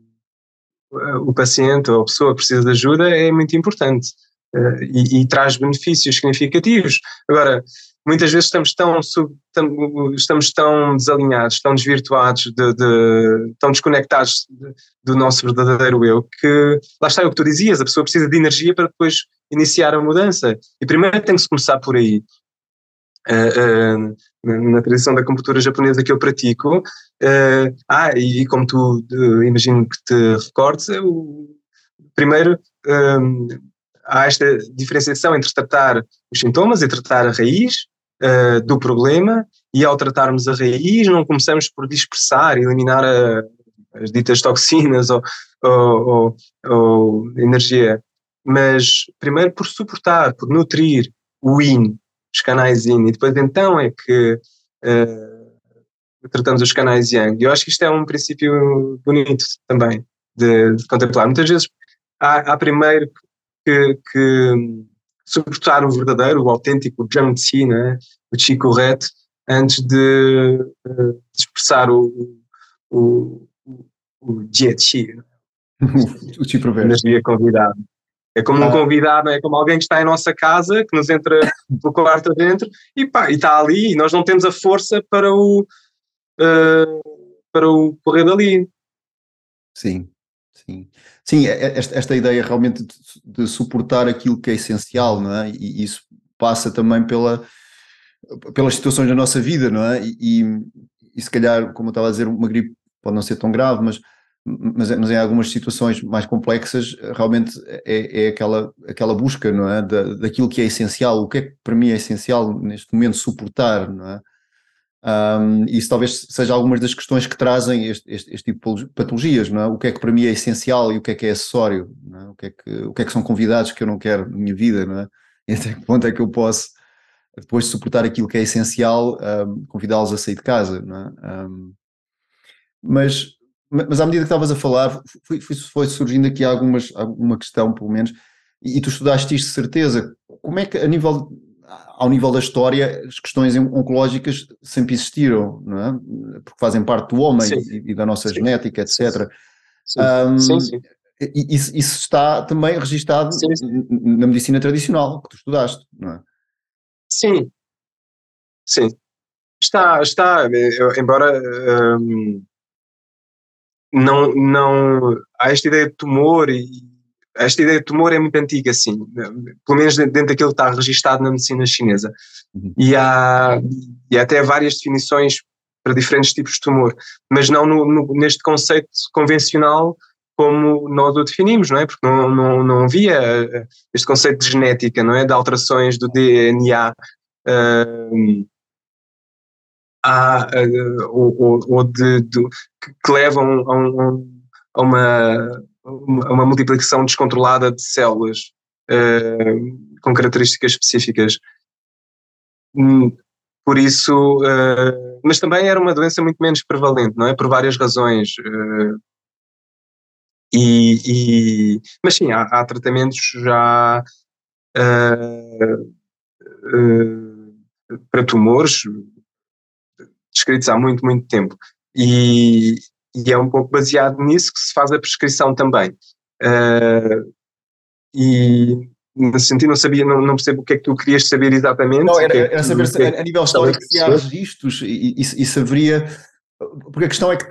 o paciente ou a pessoa que precisa de ajuda é muito importante uh, e, e, traz benefícios significativos. Agora, muitas vezes estamos tão, sub, tam, estamos tão desalinhados, tão desvirtuados, de, de, tão desconectados de, do nosso verdadeiro eu, que lá está é o que tu dizias, a pessoa precisa de energia para depois iniciar a mudança. E primeiro tem que se começar por aí. Uh, uh, na tradição da computadora japonesa que eu pratico, uh, ah, e, e como tu imagino que te recordes, primeiro há esta diferenciação entre tratar os sintomas e tratar a raiz, uh, do problema e ao tratarmos a raiz não começamos por dispersar, eliminar a, as ditas toxinas ou, ou, ou, ou, energia, mas primeiro por suportar, por nutrir o yin, os canais yin, e depois então é que uh, tratamos os canais yang. Eu acho que isto é um princípio bonito também de, de contemplar. Muitas vezes há, há primeiro que, que suportar o verdadeiro, o autêntico, o Jiang Tzi, né? o Qi correto, antes de, de expressar o, o, o. Né? o Qi perverso. Energia convidado. É como ah. um convidado, é como alguém que está em nossa casa, que nos entra no quarto adentro e, pá, e está ali e nós não temos a força para o, uh, para o correr dali. Sim, sim. Sim, é, é, esta, esta ideia realmente de, de, suportar aquilo que é essencial, não é? E isso passa também pela, pelas situações da nossa vida, não é? E, e, e, se calhar, como eu estava a dizer, uma gripe pode não ser tão grave, mas, mas, mas em algumas situações mais complexas, realmente é, é aquela, aquela busca, não é? Da, daquilo que é essencial, o que é que para mim é essencial neste momento suportar, não é? Um, isso talvez seja algumas das questões que trazem este, este, este, tipo de patologias, não é? O que é que para mim é essencial e o que é que é acessório, é? O, que é que, o que é que são convidados que eu não quero na minha vida, não é? E até que ponto é que eu posso, depois de suportar aquilo que é essencial, um, convidá-los a sair de casa, não é? Um, mas, mas à medida que estavas a falar, foi, foi, surgindo aqui algumas, alguma questão, pelo menos, e, e tu estudaste isto de certeza, como é que a nível ao nível da história, as questões oncológicas sempre existiram, não é? Porque fazem parte do homem e, e, da nossa sim. genética, etc. Sim, um, sim. sim. Isso, isso, está também registado na medicina tradicional que tu estudaste, não é? Sim, sim. Está, está, embora um, não, não há esta ideia de tumor e esta ideia de tumor é muito antiga, sim, pelo menos dentro daquilo que está registado na medicina chinesa. Uhum. E, há, e há até várias definições para diferentes tipos de tumor, mas não no, no, neste conceito convencional como nós o definimos, não é? Porque não, não, não havia eh, este conceito de genética, não é? De alterações do DNA. Uh, há, uh, ou, ou de, de, que levam a, um, a uma uma multiplicação descontrolada de células uh, com características específicas. Hum, por isso, uh, mas também era uma doença muito menos prevalente, não é? Por várias razões. Uh, e, e, mas sim, há, há tratamentos já para tumores descritos há muito, muito tempo. E, e é um pouco baseado nisso que se faz a prescrição também. Uh, e nesse sentido não sabia, não, não, percebo o que é que tu querias saber exatamente. Não, era, é era saber se, a, a nível histórico se há registros e, e, e se haveria. Porque a questão é que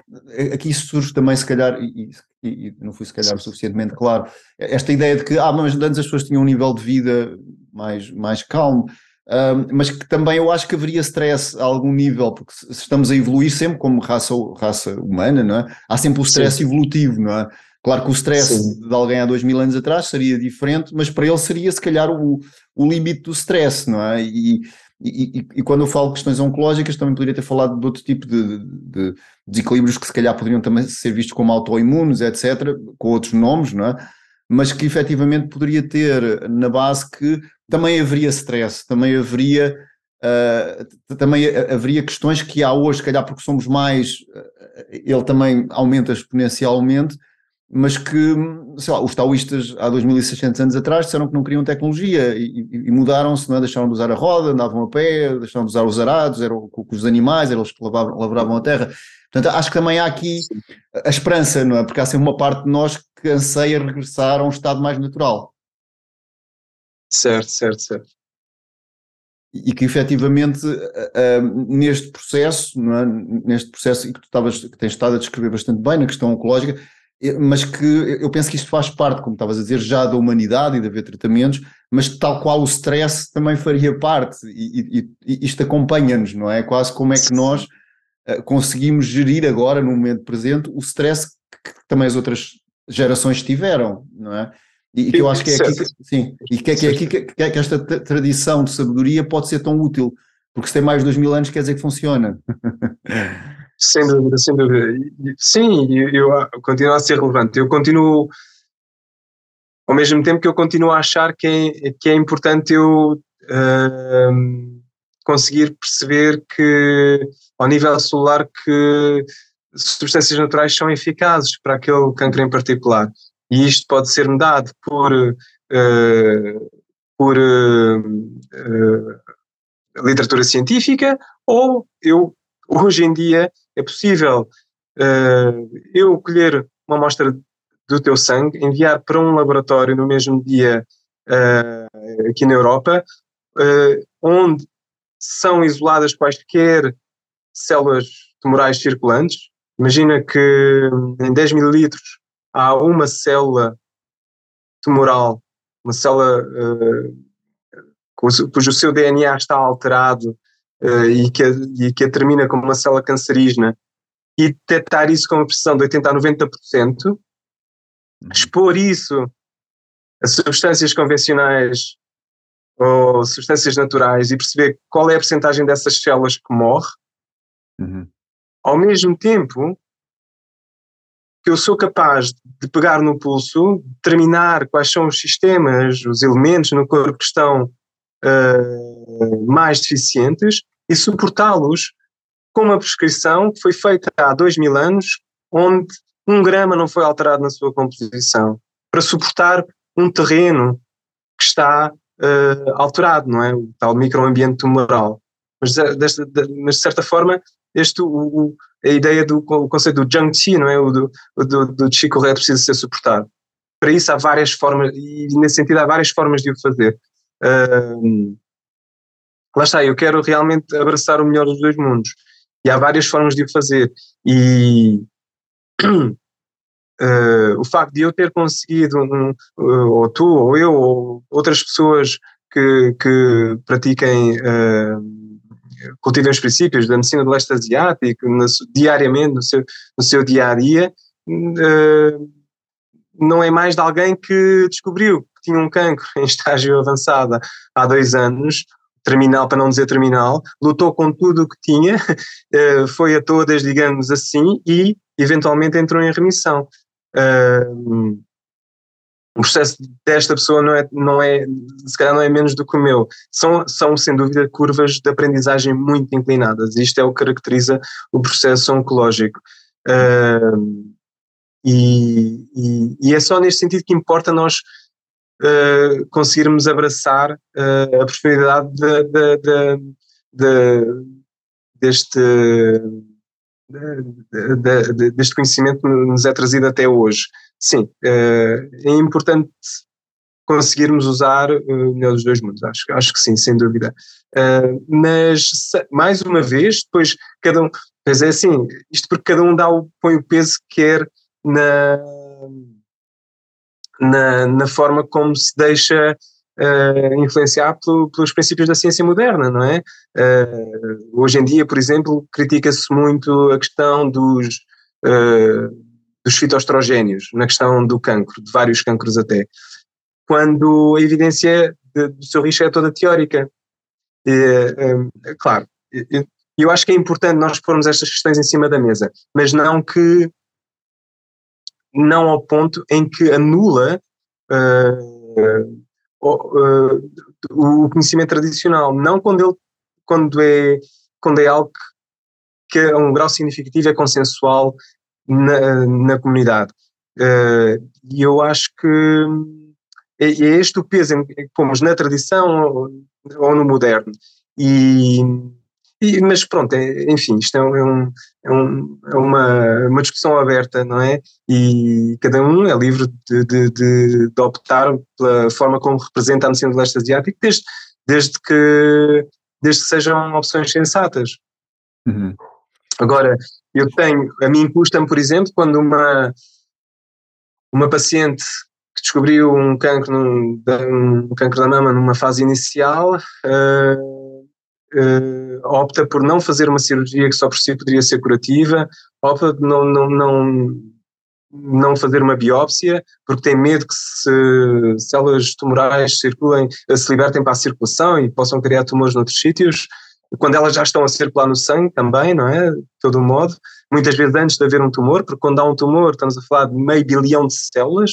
aqui surge também, se calhar, e, e, não fui se calhar suficientemente claro, esta ideia de que, ah, mas antes as pessoas tinham um nível de vida mais, mais calmo, um, mas que também eu acho que haveria stress a algum nível, porque se estamos a evoluir sempre como raça, raça humana, não é? Há sempre o stress Sim. evolutivo, não é? Claro que o stress Sim. de alguém há dois mil anos atrás seria diferente, mas para ele seria se calhar o, o limite do stress, não é? E, e, e, e, quando eu falo de questões oncológicas, também poderia ter falado de outro tipo de, de, de desequilíbrios que se calhar poderiam também ser vistos como autoimunes, etc., com outros nomes, não é? Mas que efetivamente poderia ter na base que também haveria stress, também haveria. Uh, também haveria questões que há hoje, se calhar porque somos mais, uh, ele também aumenta exponencialmente, mas que, sei lá, os taoístas há 2600 anos atrás disseram que não queriam tecnologia e, e, mudaram-se, é? deixaram de usar a roda, andavam a pé, deixaram de usar os arados, eram com, os animais, eram os que lavravam a terra. Portanto, acho que também há aqui a esperança, não é? Porque há sempre uma parte de nós que anseia regressar a um estado mais natural. Certo, certo, certo. E que efetivamente uh, neste processo, é? neste processo, e que tu estavas, que tens estado a descrever bastante bem na questão oncológica, mas que eu penso que isto faz parte, como estavas a dizer, já da humanidade e de haver tratamentos, mas tal qual o stress também faria parte, e, e, e isto acompanha-nos, não é? Quase como é que nós conseguimos gerir agora, no momento presente, o stress que, também as outras gerações tiveram, não é? E que eu acho que é aqui, sim, e que é, que é aqui que, que, é esta tradição de sabedoria pode ser tão útil, porque se tem mais de dois mil anos quer dizer que funciona. Sem dúvida, sem dúvida. Sim, eu, eu continuo a ser relevante. Eu continuo, ao mesmo tempo que eu continuo a achar que é, que é importante eu uh, conseguir perceber que, ao nível celular, que substâncias naturais são eficazes para aquele cancro em particular. E isto pode ser mudado por, uh, por uh, literatura científica ou eu, hoje em dia, é possível eu colher uma amostra do teu sangue, enviar para um laboratório no mesmo dia aqui na Europa, onde são isoladas quaisquer células tumorais circulantes. Imagina que em 10 mililitros há uma célula tumoral, uma célula uh, cujo seu DNA está alterado uh, e, que a, e que a termina como uma célula cancerígena, e detectar isso com uma precisão de 80 a 90%, uhum. expor isso a substâncias convencionais ou substâncias naturais e perceber qual é a percentagem dessas células que morre, uhum. ao mesmo tempo que eu sou capaz de pegar no pulso, determinar quais são os sistemas, os elementos no corpo que estão uh, mais deficientes e suportá-los com uma prescrição que foi feita há dois mil anos, onde um grama não foi alterado na sua composição, para suportar um terreno que está uh, alterado, não é? O tal microambiente tumoral. Mas, desta, de, mas de certa forma, este, o, o, a ideia do o conceito do Jiangqi, não é? O do, do, do chi correto precisa ser suportado. Para isso há várias formas, e nesse sentido há várias formas de o fazer. Uh, lá está, eu quero realmente abraçar o melhor dos dois mundos. E há várias formas de o fazer. E uh, o facto de eu ter conseguido, um, uh, ou tu, ou eu, ou outras pessoas que, que pratiquem uh, cultivem os princípios da medicina do leste asiático no, diariamente, no seu, no seu dia a dia, não é mais de alguém que descobriu que tinha um cancro em estágio avançado há dois anos, terminal, para não dizer terminal, lutou com tudo o que tinha, foi a todas, digamos assim, e eventualmente entrou em remissão. O processo desta pessoa não é, não é, se calhar não é menos do que o meu. São, são sem dúvida, curvas de aprendizagem muito inclinadas. Isto é o que caracteriza o processo oncológico. E, e, e, é só neste sentido que importa nós uh, conseguirmos abraçar uh, a prosperidade de, de, de, deste de, de, de, deste conhecimento nos é trazido até hoje. Sim, é importante conseguirmos usar o melhor dos dois mundos, acho, acho que sim, sem dúvida. mas, mais uma vez, depois cada um, pois é assim, isto porque cada um dá o, põe o peso que quer na, na, na forma como se deixa uh, influenciar pelo, pelos princípios da ciência moderna, não é? Uh, hoje em dia, por exemplo, critica-se muito a questão dos, uh, dos fitoestrogénios, na questão do cancro, de vários cancros até, quando a evidência de, do seu risco é toda teórica. É, claro, eu acho que é importante nós pormos estas questões em cima da mesa, mas não que não ao ponto em que anula uh, uh, o conhecimento tradicional, não quando ele quando é quando é algo que a um grau significativo é consensual na, na comunidade. E eu acho que é, é este o peso que pomos na tradição ou, ou no moderno. E, e, mas pronto, é, enfim, isto é, um, é, um, é, uma, uma discussão aberta, não é? E cada um é livre de, de, de, de optar pela forma como representa a noção do leste asiático, desde, desde, que, desde que sejam opções sensatas. Uhum. Agora, eu tenho, a mim custa-me, por exemplo, quando uma, uma paciente que descobriu um cancro, num, um cancro da mama numa fase inicial, uh, uh, opta por não fazer uma cirurgia que só por si poderia ser curativa, opta por não, não, não, não fazer uma biópsia, porque tem medo que se células tumorais circulem, se libertem para a circulação e possam criar tumores noutros sítios, quando elas já estão a circular no sangue também, não é? De todo modo, muitas vezes antes de haver um tumor, porque quando há um tumor estamos a falar de meio bilhão de células,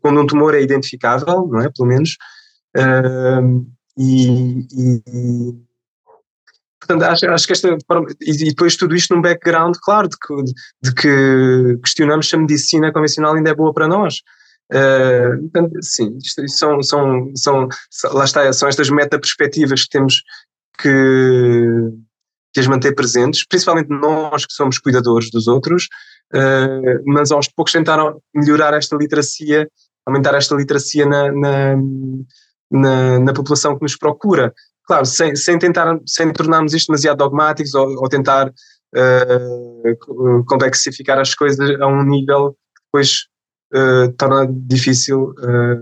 quando um tumor é identificável, não é? Pelo menos. Uh, e, e, Portanto, acho, acho que esta e depois tudo isto num background, claro, de que, de que questionamos se a medicina convencional ainda é boa para nós. Uh, portanto, sim, isto são, são, são, lá está, são estas meta-perspectivas que temos que, que as manter presentes, principalmente nós que somos cuidadores dos outros, uh, mas aos poucos tentaram melhorar esta literacia, aumentar esta literacia na, na, na, na população que nos procura claro, sem, sem tentar, sem tornarmos isto demasiado dogmáticos ou, ou tentar uh, complexificar as coisas a um nível que depois uh, torna difícil uh,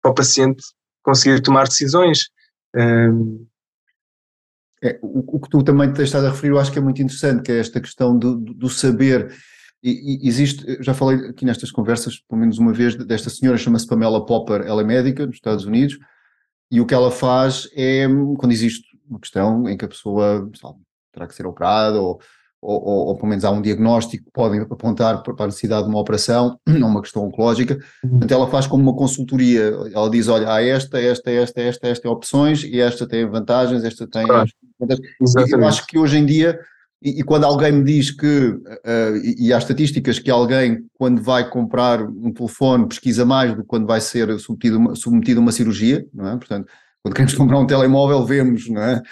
para o paciente conseguir tomar decisões. É, o, o, que tu também tens estado a referir, eu acho que é muito interessante, que é esta questão do, do saber. E, e existe, já falei aqui nestas conversas, pelo menos uma vez, desta senhora, chama-se Pamela Popper, ela é médica nos Estados Unidos, e o que ela faz é, quando existe uma questão em que a pessoa sabe, terá que ser operada ou, ou, ou, ou, pelo menos há um diagnóstico, podem apontar para a necessidade de uma operação, não uma questão oncológica, uhum. portanto ela faz como uma consultoria, ela diz, olha, há esta, esta, esta, esta, esta opções e esta tem vantagens, esta tem... Claro. E eu acho que hoje em dia e, e, quando alguém me diz que, uh, e, e, há estatísticas que alguém, quando vai comprar um telefone, pesquisa mais do que quando vai ser submetido, submetido a uma cirurgia, não é? Portanto, quando queremos comprar um telemóvel, vemos, não é?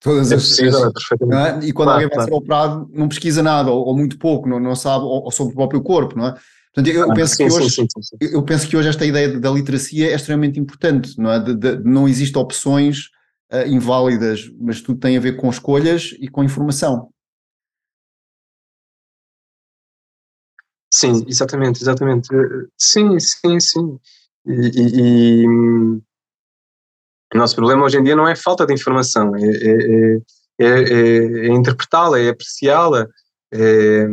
Todas é as. Possível. É? E quando claro, alguém vai claro. ser operado, não pesquisa nada, ou, ou muito pouco, não, não sabe, ou, ou, sobre o próprio corpo, não é? Portanto, eu, ah, penso sim, que hoje, sim, sim, eu penso que hoje esta ideia da literacia é extremamente importante, não é? De, de, não existem opções uh, inválidas, mas tudo tem a ver com escolhas e com informação. Sim, exatamente, exatamente. Sim, sim, sim. E, e, e, o nosso problema hoje em dia não é falta de informação, é, é, é, é, é interpretá-la, é apreciá-la, é,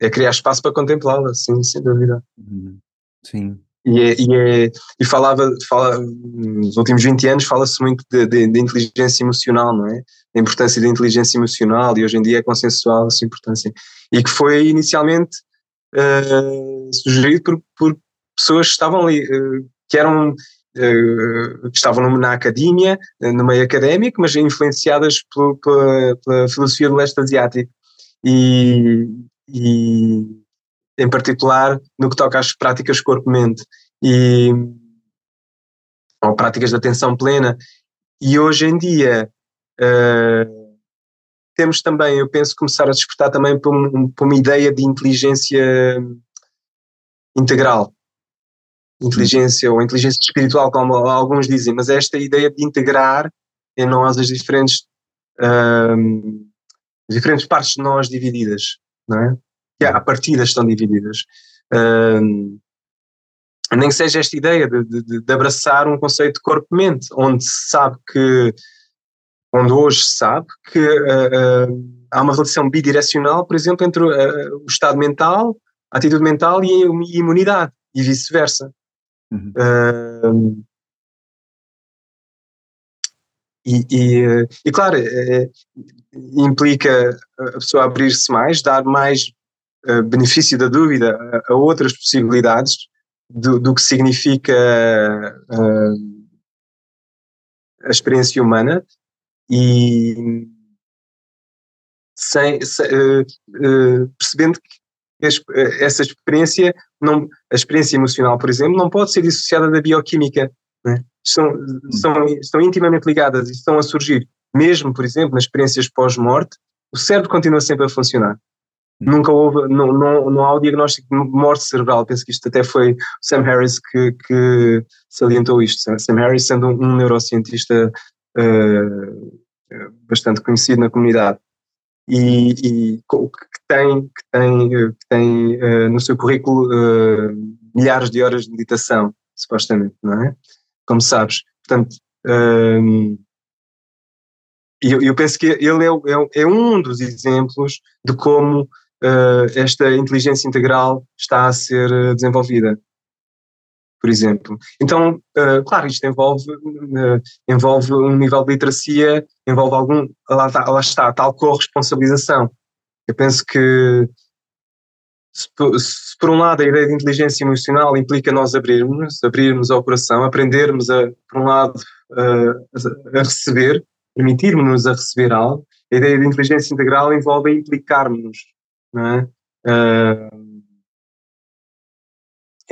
é, criar espaço para contemplá-la, sim, sem dúvida. Uhum. Sim. E, é, e, é, e falava, fala, nos últimos 20 anos fala-se muito de, de, de, inteligência emocional, não é? A importância da inteligência emocional e hoje em dia é consensual essa importância. E que foi inicialmente uh, sugerido por, por, pessoas que estavam ali, uh, que eram uh, que estavam na academia, no meio académico, mas influenciadas pela, pela, pela filosofia do leste asiático. E, e, em particular no que toca às práticas corpo-mente e ou práticas de atenção plena e hoje em dia uh, temos também, eu penso, começar a despertar também para, um, para uma ideia de inteligência integral. Inteligência ou inteligência espiritual, como alguns dizem, mas esta ideia de integrar em nós as diferentes, um, as diferentes partes de nós divididas, não é? Que a partida estão divididas. Um, nem que seja esta ideia de, de, de abraçar um conceito de corpo-mente, onde se sabe que, onde hoje se sabe que uh, uh, há uma relação bidirecional, por exemplo, entre uh, o estado mental, a atitude mental e a imunidade, e vice-versa. Uhum. E, e, e, claro, implica a pessoa abrir-se mais, dar mais benefício da dúvida a, a outras possibilidades do, do que significa a experiência humana e sem, sem uh, percebendo que essa experiência, não, a experiência emocional, por exemplo, não pode ser dissociada da bioquímica. Né? São, são, estão intimamente ligadas e estão a surgir. Mesmo, por exemplo, nas experiências pós-morte, o cérebro continua sempre a funcionar. Nunca houve, não, não, não há o diagnóstico de morte cerebral. Penso que isto até foi Sam Harris que, que salientou isto. Sam Harris, sendo um, um neurocientista uh, bastante conhecido na comunidade e, e que tem, que tem, que tem uh, no seu currículo uh, milhares de horas de meditação, supostamente, não é? Como sabes. Portanto, um, eu, eu penso que ele é, é, é um dos exemplos de como uh, esta inteligência integral está a ser eh, desenvolvida, por exemplo. Então, uh, claro, isto envolve, uh, envolve um nível de literacia, envolve algum, lá está, lá está tal corresponsabilização. Eu penso que se, se, por um lado a ideia de inteligência emocional implica nós abrirmos, abrirmos a operação, aprendermos a, por um lado, a, a receber, permitirmos-nos a receber algo, a ideia de inteligência integral envolve implicarmos é?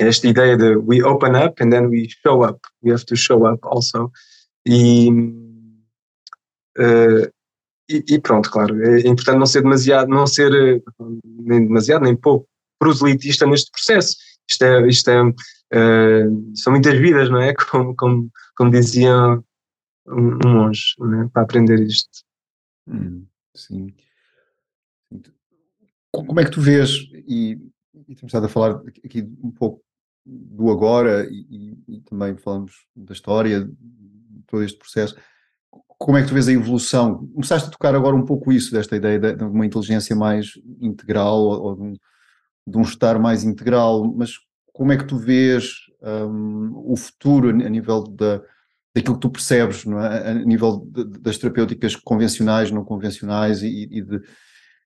Uh, esta ideia de we open up and then we show up. We have to show up also. E, uh, e, e, pronto, claro, é importante não ser demasiado, não ser nem demasiado nem pouco proselitista neste processo. Isto é, isto é uh, são muitas vidas, não é? Como, como, como dizia um, um monge, é? para aprender isto. Hum, sim. Como é que tu vês, e, e temos estado a falar aqui um pouco do agora e, e, também falamos da história, todo este processo, como é que tu vês a evolução? Começaste a tocar agora um pouco isso, desta ideia de uma inteligência mais integral ou de um, de um estar mais integral, mas como é que tu vês um, o futuro a nível da, daquilo que tu percebes, é? a nível de, das terapêuticas convencionais, não convencionais e, e de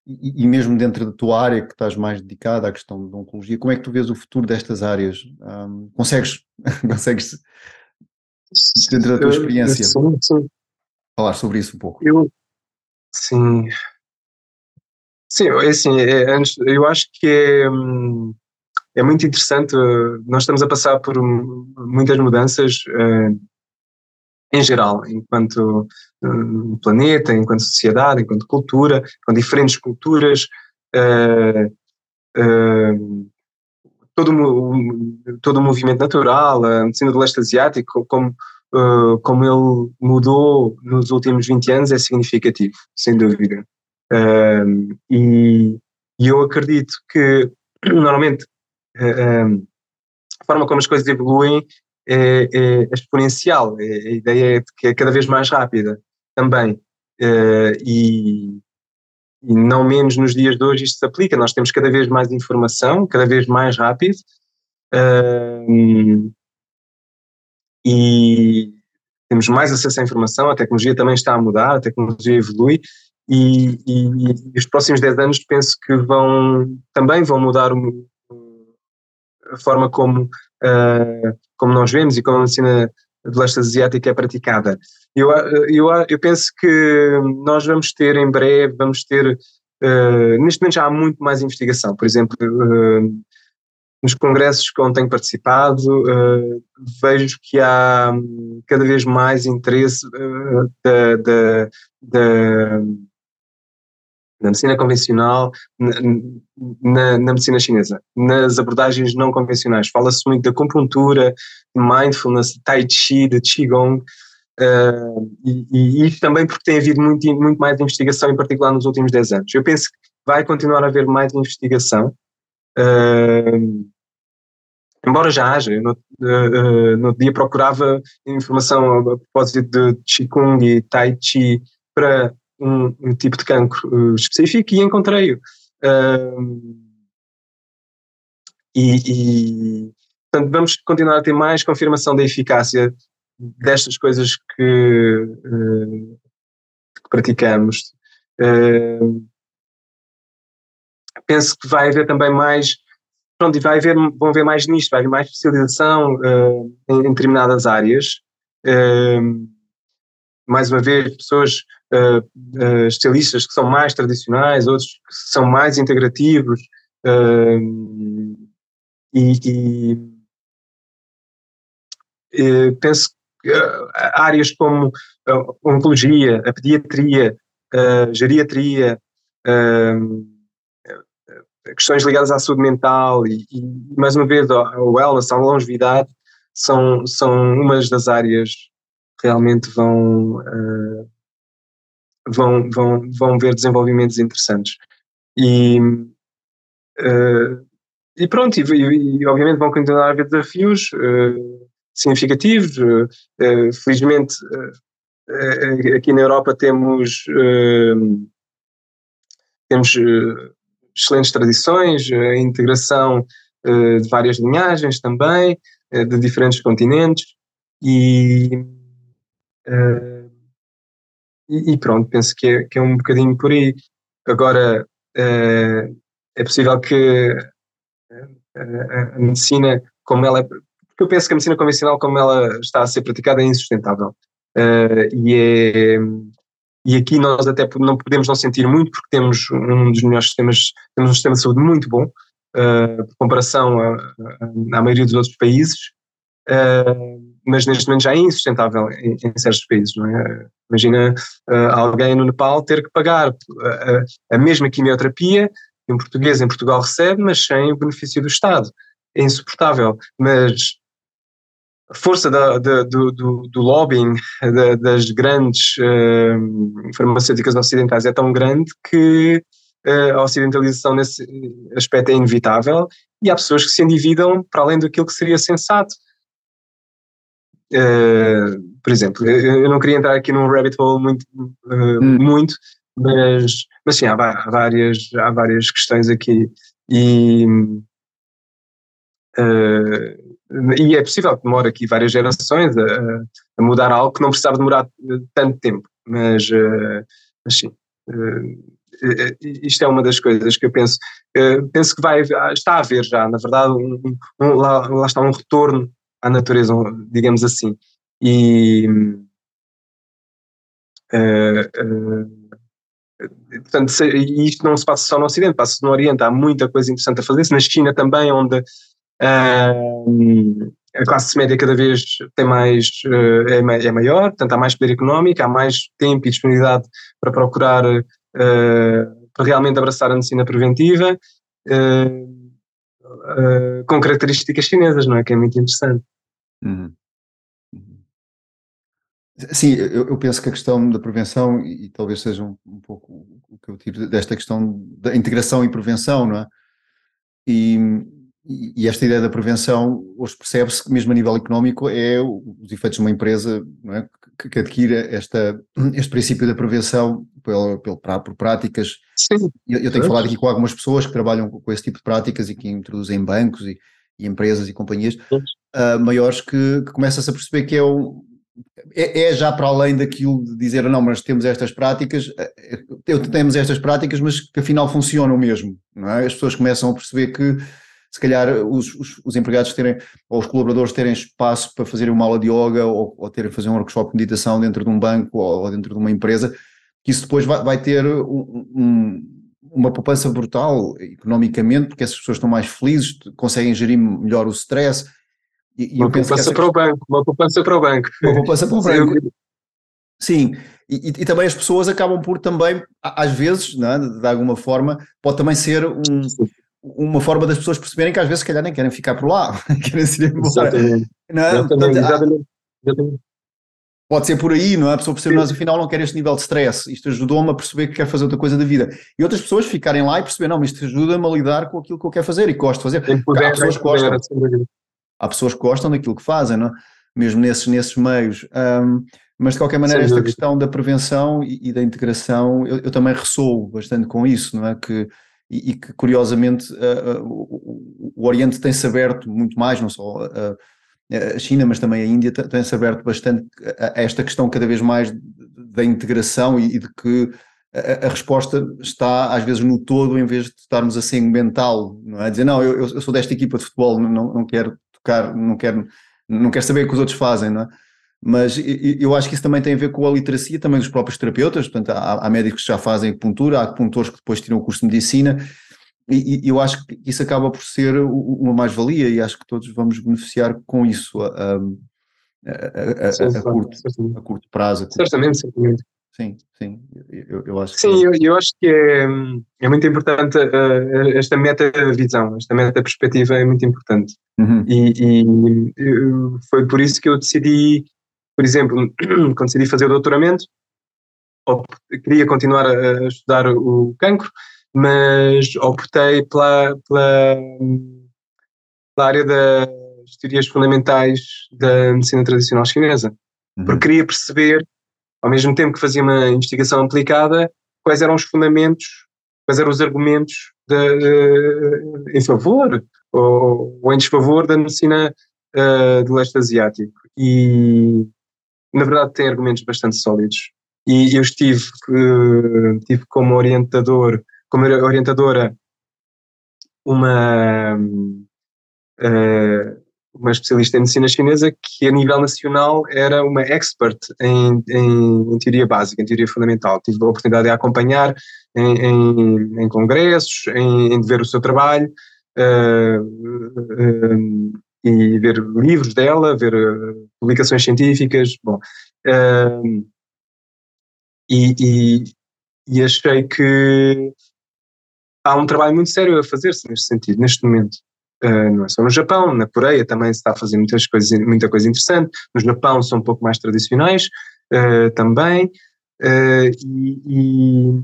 e, e, mesmo dentro da tua área que estás mais dedicada à questão da oncologia, como é que tu vês o futuro destas áreas? Um, consegues, consegues dentro da tua experiência sim, sim. falar sobre isso um pouco? Eu, sim, sim, é assim, é, eu acho que é, hum, é muito interessante, nós estamos a passar por muitas mudanças uh, em geral, enquanto uh, planeta, enquanto sociedade, enquanto cultura, com diferentes culturas, uh, uh, todo, o, todo o movimento natural, a medicina do leste asiático, como, como ele mudou nos últimos 20 anos, é significativo, sem dúvida. e, e eu acredito que, normalmente, a forma como as coisas evoluem é, é exponencial, é, a ideia é que é cada vez mais rápida também. Uh, e, e, não menos nos dias de hoje isto se aplica. Nós temos cada vez mais informação, cada vez mais rápido. E temos mais acesso à informação, a tecnologia também está a mudar, a tecnologia evolui. E, e, e os próximos 10 anos penso que vão também vão mudar o, a forma como, uh, como nós vemos e como a medicina do leste asiático é praticada. Eu, eu, eu penso que nós vamos ter em breve, vamos ter, uh, neste momento já há muito mais investigação, por exemplo, uh, nos congressos onde tenho participado, uh, vejo que há cada vez mais interesse da, da, da, na medicina convencional, na, na, na, medicina chinesa. Nas abordagens não convencionais, fala-se muito da acupuntura, mindfulness, tai chi, de qigong, uh, e, e também porque tem havido muito, muito mais investigação, em particular nos últimos 10 anos. Eu penso que vai continuar a haver mais investigação, uh, embora já haja. Eu no, uh, no dia procurava informação a propósito de Qigong e Tai Chi para um, um tipo de cancro uh, específico e encontrei-o. Uh, e, e, portanto, vamos continuar a ter mais confirmação da eficácia destas coisas que, uh, que praticamos. Uh, penso que vai haver também mais, pronto, vai haver, vão haver mais nisto, vai haver mais especialização uh, em, em, determinadas áreas. Mais uma vez, pessoas uh, uh, estilistas que são mais tradicionais, outros que são mais integrativos, uh, e, e penso que áreas como a oncologia, a pediatria, a geriatria, questões ligadas à saúde mental e, e mais uma vez ao wellness, à longevidade, são, são umas das áreas realmente vão uh, vão, vão, vão ver desenvolvimentos interessantes. E, uh, e pronto, e, e, obviamente vão continuar a haver desafios uh, significativos. Felizmente, aqui na Europa temos, temos excelentes tradições, a integração de várias linhagens também, de diferentes continentes, e e, e, pronto, penso que é, que é um bocadinho por aí. Agora, é, é possível que a, a, a, medicina, como ela é. Porque eu penso que a medicina convencional, como ela está a ser praticada, é insustentável. Uh, e, é, e aqui nós até não podemos não sentir muito, porque temos um dos melhores sistemas, temos um sistema de saúde muito bom, uh, por comparação à maioria dos outros países. Uh, mas neste momento já é insustentável em, em certos países, não é? Imagina uh, alguém no Nepal ter que pagar a, a, mesma quimioterapia que um português em Portugal recebe, mas sem o benefício do Estado. É insuportável, mas a força da, da, do, do, do, lobbying da, das grandes uh, farmacêuticas ocidentais é tão grande que a ocidentalização nesse aspecto é inevitável e há pessoas que se endividam para além daquilo que seria sensato. Uh, por exemplo, eu não queria entrar aqui num rabbit hole muito, uh, hum. muito mas, mas sim, há, há, várias, há várias questões aqui e, uh, e é possível que demore aqui várias gerações a, a, mudar algo que não precisava demorar tanto tempo, mas, mas sim. isto é uma das coisas que eu penso. penso que vai, está a haver já, na verdade, um, um, lá, lá está um retorno à natureza, digamos assim. E. Uh, uh, portanto, se, isto não se passa só no Ocidente, passa-se no Oriente, há muita coisa interessante a fazer-se, na China também, onde uh, a classe média cada vez tem mais, é, é, maior, portanto há mais poder económico, há mais tempo e disponibilidade para procurar, para realmente abraçar a medicina preventiva, com características chinesas, não é? Que é muito interessante. Uhum. uhum. Sim, eu, eu, penso que a questão da prevenção, e, e talvez seja um, um, pouco o que eu tiro desta questão da integração e prevenção, não é? E, e esta ideia da prevenção, hoje percebe-se que mesmo a nível económico é os efeitos de uma empresa é? Que, que adquire esta, este princípio da prevenção pelo, pelo, por práticas. Sim. Eu, eu tenho falado aqui com algumas pessoas que trabalham com esse tipo de práticas e que introduzem bancos e, e empresas e companhias uh, maiores que, que começa-se a perceber que é, um, é, é, já para além daquilo de dizer não, mas temos estas práticas, eu temos estas práticas, mas que afinal funcionam mesmo, não é? As pessoas começam a perceber que se calhar os, os, os empregados terem, ou os colaboradores terem espaço para fazerem uma aula de yoga ou, ou terem fazer um workshop de meditação dentro de um banco ou, ou dentro de uma empresa, que isso depois vai, vai ter um, um uma poupança brutal economicamente, porque essas pessoas estão mais felizes, conseguem gerir melhor o stress. E, uma poupança para o banco, uma poupança para o banco. Uma poupança para o banco. Sim, e, e, também as pessoas acabam por também, às vezes, é? de alguma forma, pode também ser um, uma forma das pessoas perceberem que às vezes, se calhar, nem querem ficar por lá, querem ir embora. Exatamente. Não é? exatamente, Portanto, exatamente. exatamente. Pode ser por aí, não é? A pessoa percebe, mas afinal não quer este nível de stress. Isto ajudou-me a perceber que quer fazer outra coisa da vida. E outras pessoas ficarem lá e perceber, não, mas isto ajuda-me a lidar com aquilo que eu quero fazer e gosto de fazer. Há pessoas que gostam. Há pessoas que gostam daquilo que fazem, não é? Mesmo nesses, nesses meios. Um, mas de qualquer maneira, esta questão da prevenção e, e da integração, eu, eu, também ressoo bastante com isso, não é? Que, e, e que curiosamente uh, o, o, Oriente tem-se aberto muito mais, não só. Uh, a China, mas também a Índia, tem-se aberto bastante a esta questão cada vez mais da integração e de que a, resposta está às vezes no todo em vez de estarmos a segmentá-lo, não é? Dizer, não, eu, eu sou desta equipa de futebol, não, não quero tocar, não quero, não quero saber o que os outros fazem, não é? Mas eu acho que isso também tem a ver com a literacia também dos próprios terapeutas, portanto há, há médicos que já fazem acupuntura, há acupuntores que depois tiram o curso de medicina e, e, eu acho que isso acaba por ser uma mais-valia e acho que todos vamos beneficiar com isso a, a, a, a curto, curto prazo. Curto certamente, certamente. Sim, sim, eu, eu acho Sim, que... eu, eu, acho que é, é muito importante uh, esta meta-visão, esta meta-perspectiva é muito importante. Uhum. E, e, foi por isso que eu decidi, por exemplo, quando decidi fazer o doutoramento, queria continuar a estudar o cancro, mas optei pela, pela, pela área das teorias fundamentais da medicina tradicional chinesa, uhum. porque queria perceber, ao mesmo tempo que fazia uma investigação aplicada, quais eram os fundamentos, quais eram os argumentos de, de, em favor ou, ou, em desfavor da medicina uh, do leste asiático. E, na verdade, tem argumentos bastante sólidos. E eu estive, uh, tive como orientador como orientadora uma, uh, uma especialista em medicina chinesa que a nível nacional era uma expert em, em, em teoria básica, em teoria fundamental. Tive a oportunidade de a acompanhar em, em, congressos, em, ver o seu trabalho uh, e ver livros dela, ver publicações científicas, bom. E, e, e achei que há um trabalho muito sério a fazer-se neste sentido, neste momento. Uh, não é só no Japão, na Coreia também se está a fazer muitas coisas, muita coisa interessante. No Japão são um pouco mais tradicionais uh, também. Uh, e, e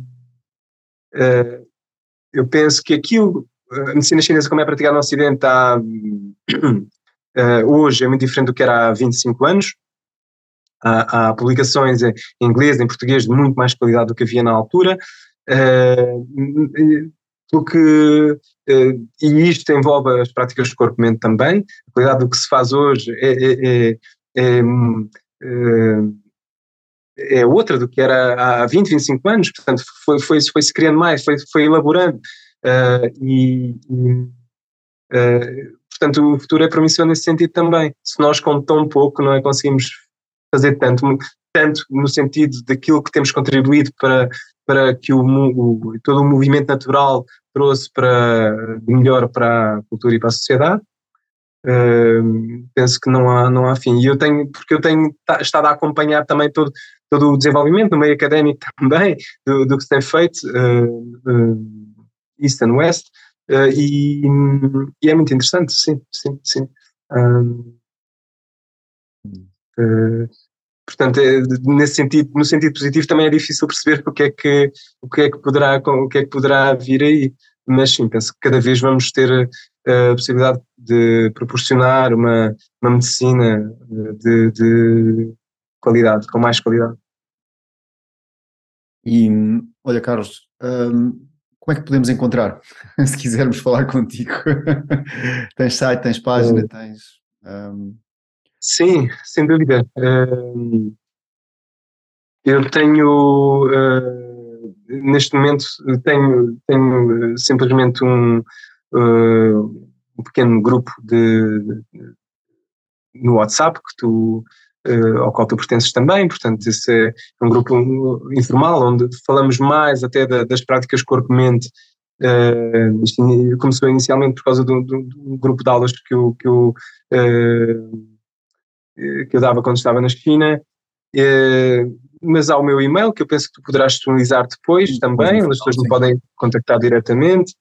eu penso que aquilo, a medicina chinesa, como é praticada no Ocidente, há, hoje é muito diferente do que era há 25 anos. Há, há publicações em inglês, em português, de muito mais qualidade do que havia na altura. Uh, porque, uh, e isto envolve as práticas de corpo-mente também, a qualidade do que se faz hoje é, é, é, é, é, outra do que era há 20, 25 anos, portanto foi, foi, foi criando mais, foi, foi elaborando uh, e, e uh, portanto o futuro é promissor nesse sentido também, se nós com tão pouco não é, conseguimos fazer tanto, tanto no sentido daquilo que temos contribuído para, para que o, o, todo o movimento natural trouxe para, de melhor para a cultura e para a sociedade. Uh, penso que não há, não há fim. E eu tenho, porque eu tenho estado a acompanhar também todo, todo o desenvolvimento no meio académico também, do, do que se tem feito, uh, uh, East and West, e, e, é muito interessante, sim, sim, sim. Um, portanto, é, nesse sentido, no sentido positivo também é difícil perceber o que é que, o que, é que, poderá, o que é que poderá vir aí, mas sim, penso que cada vez vamos ter a possibilidade de proporcionar uma, uma medicina de, de qualidade, com mais qualidade. E, olha Carlos, como é que podemos encontrar, se quisermos falar contigo? tens site, tens página, é. tens... Hum, Sim, sem dúvida. Uh, eu tenho, uh, neste momento, tenho, tenho simplesmente um, uh, um pequeno grupo de, de, no WhatsApp que tu, ao qual tu pertences também, portanto, esse é um grupo informal onde falamos mais até da, das práticas corpo-mente. Uh, isto começou inicialmente por causa do, do, grupo de aulas que eu, que eu uh, que eu dava quando estava na China, mas há o meu e-mail que eu penso que tu poderás disponibilizar depois também, onde as pessoas me podem contactar diretamente.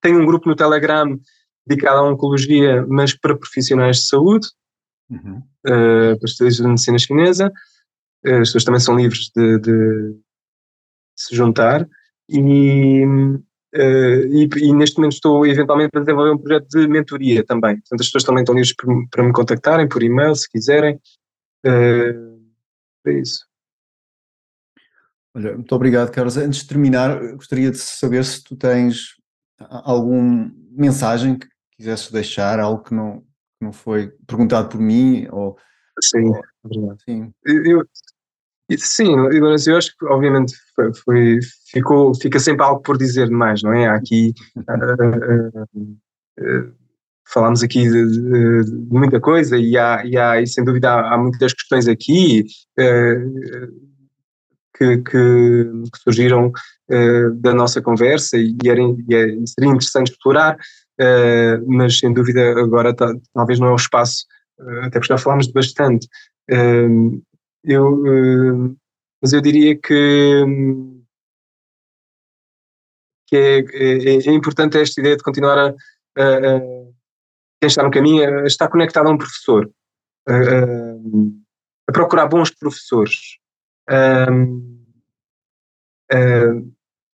Tenho um grupo no Telegram dedicado à oncologia, mas para profissionais de saúde, uhum. uh, para especialistas de medicina chinesa. Uh, as pessoas também são livres de, de se juntar. E, uh, e, e, neste momento estou eventualmente a desenvolver um projeto de mentoria também. Portanto, as pessoas também estão livres para me contactarem por e-mail, se quiserem. Uh, é isso. Olha, muito obrigado, Carlos. Antes de terminar, gostaria de saber se tu tens alguma mensagem que quisesses deixar, algo que não, não foi perguntado por mim, ou... Sim, ou, sim. Eu, sim, eu acho que obviamente foi, foi, ficou, fica sempre algo por dizer demais, não é? Aqui... uh, uh, uh, falámos aqui de, de, de, muita coisa e, há, e, há, e sem dúvida há, há muitas questões aqui que, que, surgiram da nossa conversa e, era, e é, seria interessante explorar, mas sem dúvida agora tá, talvez não é o espaço, até porque já falámos de bastante. eu, mas eu diria que que é, é, é, importante esta ideia de continuar a, a, a quem está no caminho é, está conectado a um professor, a, a procurar bons professores,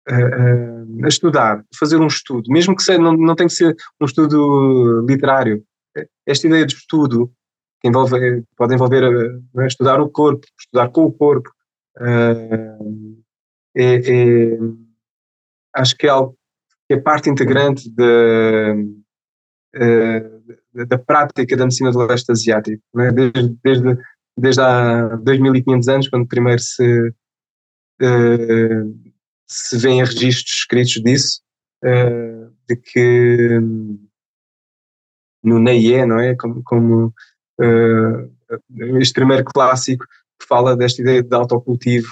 a, a, estudar, fazer um estudo, mesmo que seja, não, não tem que ser um estudo literário. Esta ideia de estudo que envolve, pode envolver é, estudar o corpo, estudar com o corpo, é, é, acho que é algo que é parte integrante uh, da prática da medicina do leste asiático, né? desde, desde, desde há 2500 anos, quando primeiro se, se vêem registros escritos disso, uh, de que no Neie, não é? Como, como este primeiro clássico que fala desta ideia de autocultivo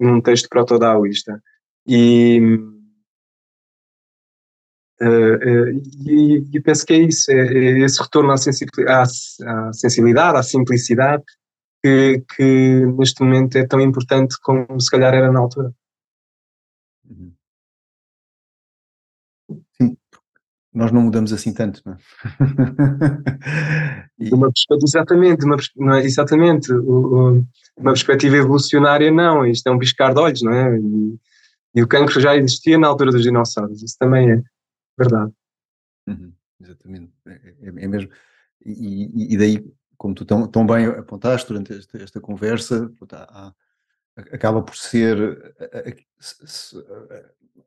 num texto proto-daoísta. E Uh, uh, e, e, penso que é isso, é, é esse retorno à, sensibilidade, à, à, sensibilidade, à simplicidade, que, que, neste momento é tão importante como se calhar era na altura. Uhum. Sim, nós não mudamos assim tanto, não é? e... uma exatamente, uma, não é, exatamente, uma perspectiva evolucionária não, isto é um piscar de olhos, não é? E, e o cancro já existia na altura dos dinossauros, isso também é verdade. Uhum, exatamente, é, é, é mesmo. E, e, daí, como tu tão, tão bem apontaste durante esta, esta conversa, há, acaba por ser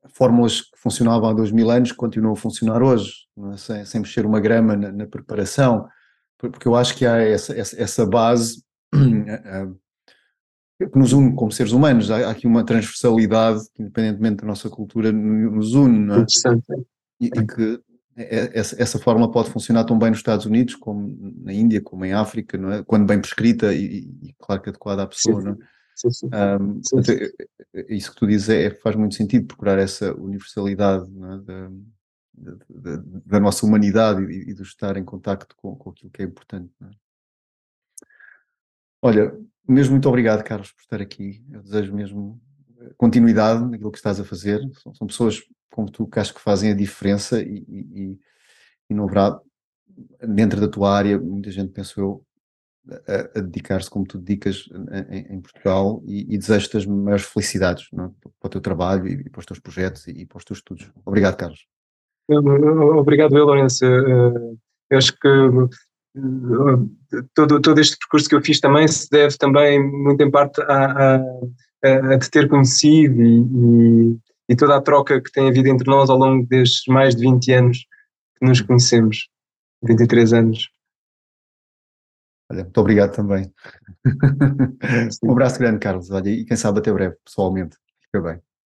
fórmulas que funcionavam há dois mil anos continuam a funcionar hoje, é? sem, sem mexer uma grama na, na, preparação, porque eu acho que há essa, essa, essa base que nos une como seres humanos, há, aqui uma transversalidade que, independentemente da nossa cultura, nos une, não é? Interessante e, e que essa, essa fórmula pode funcionar tão bem nos Estados Unidos como na Índia, como em África, não é? quando bem prescrita e, e claro que adequada à pessoa. Sim, não é? Sim, sim. Um. É, é, isso que tu dizes é, faz muito sentido procurar essa universalidade é? da, da, da, nossa humanidade e, e de estar em contacto com, com aquilo que é importante. É? Olha, mesmo muito obrigado, Carlos, por estar aqui. Eu desejo mesmo continuidade naquilo que estás a fazer. São, são pessoas como tu que acho que fazem a diferença e, e, e não haverá dentro da tua área muita gente, penso eu, a, a dedicar-se como tu dedicas em, em Portugal e, e desejo-te as maiores felicidades é? para o teu trabalho e, para os teus projetos e, para os teus estudos. Obrigado, Carlos. Obrigado, eu, Lourenço. Eh, acho que eh, todo, todo este percurso que eu fiz também se deve também muito em parte a, a, a te ter conhecido e, e toda a troca que tem havido entre nós ao longo destes mais de 20 anos que nos conhecemos, 23 anos. Olha, muito obrigado também. um abraço grande, Carlos. Olha, e quem sabe até breve, pessoalmente. Fica bem.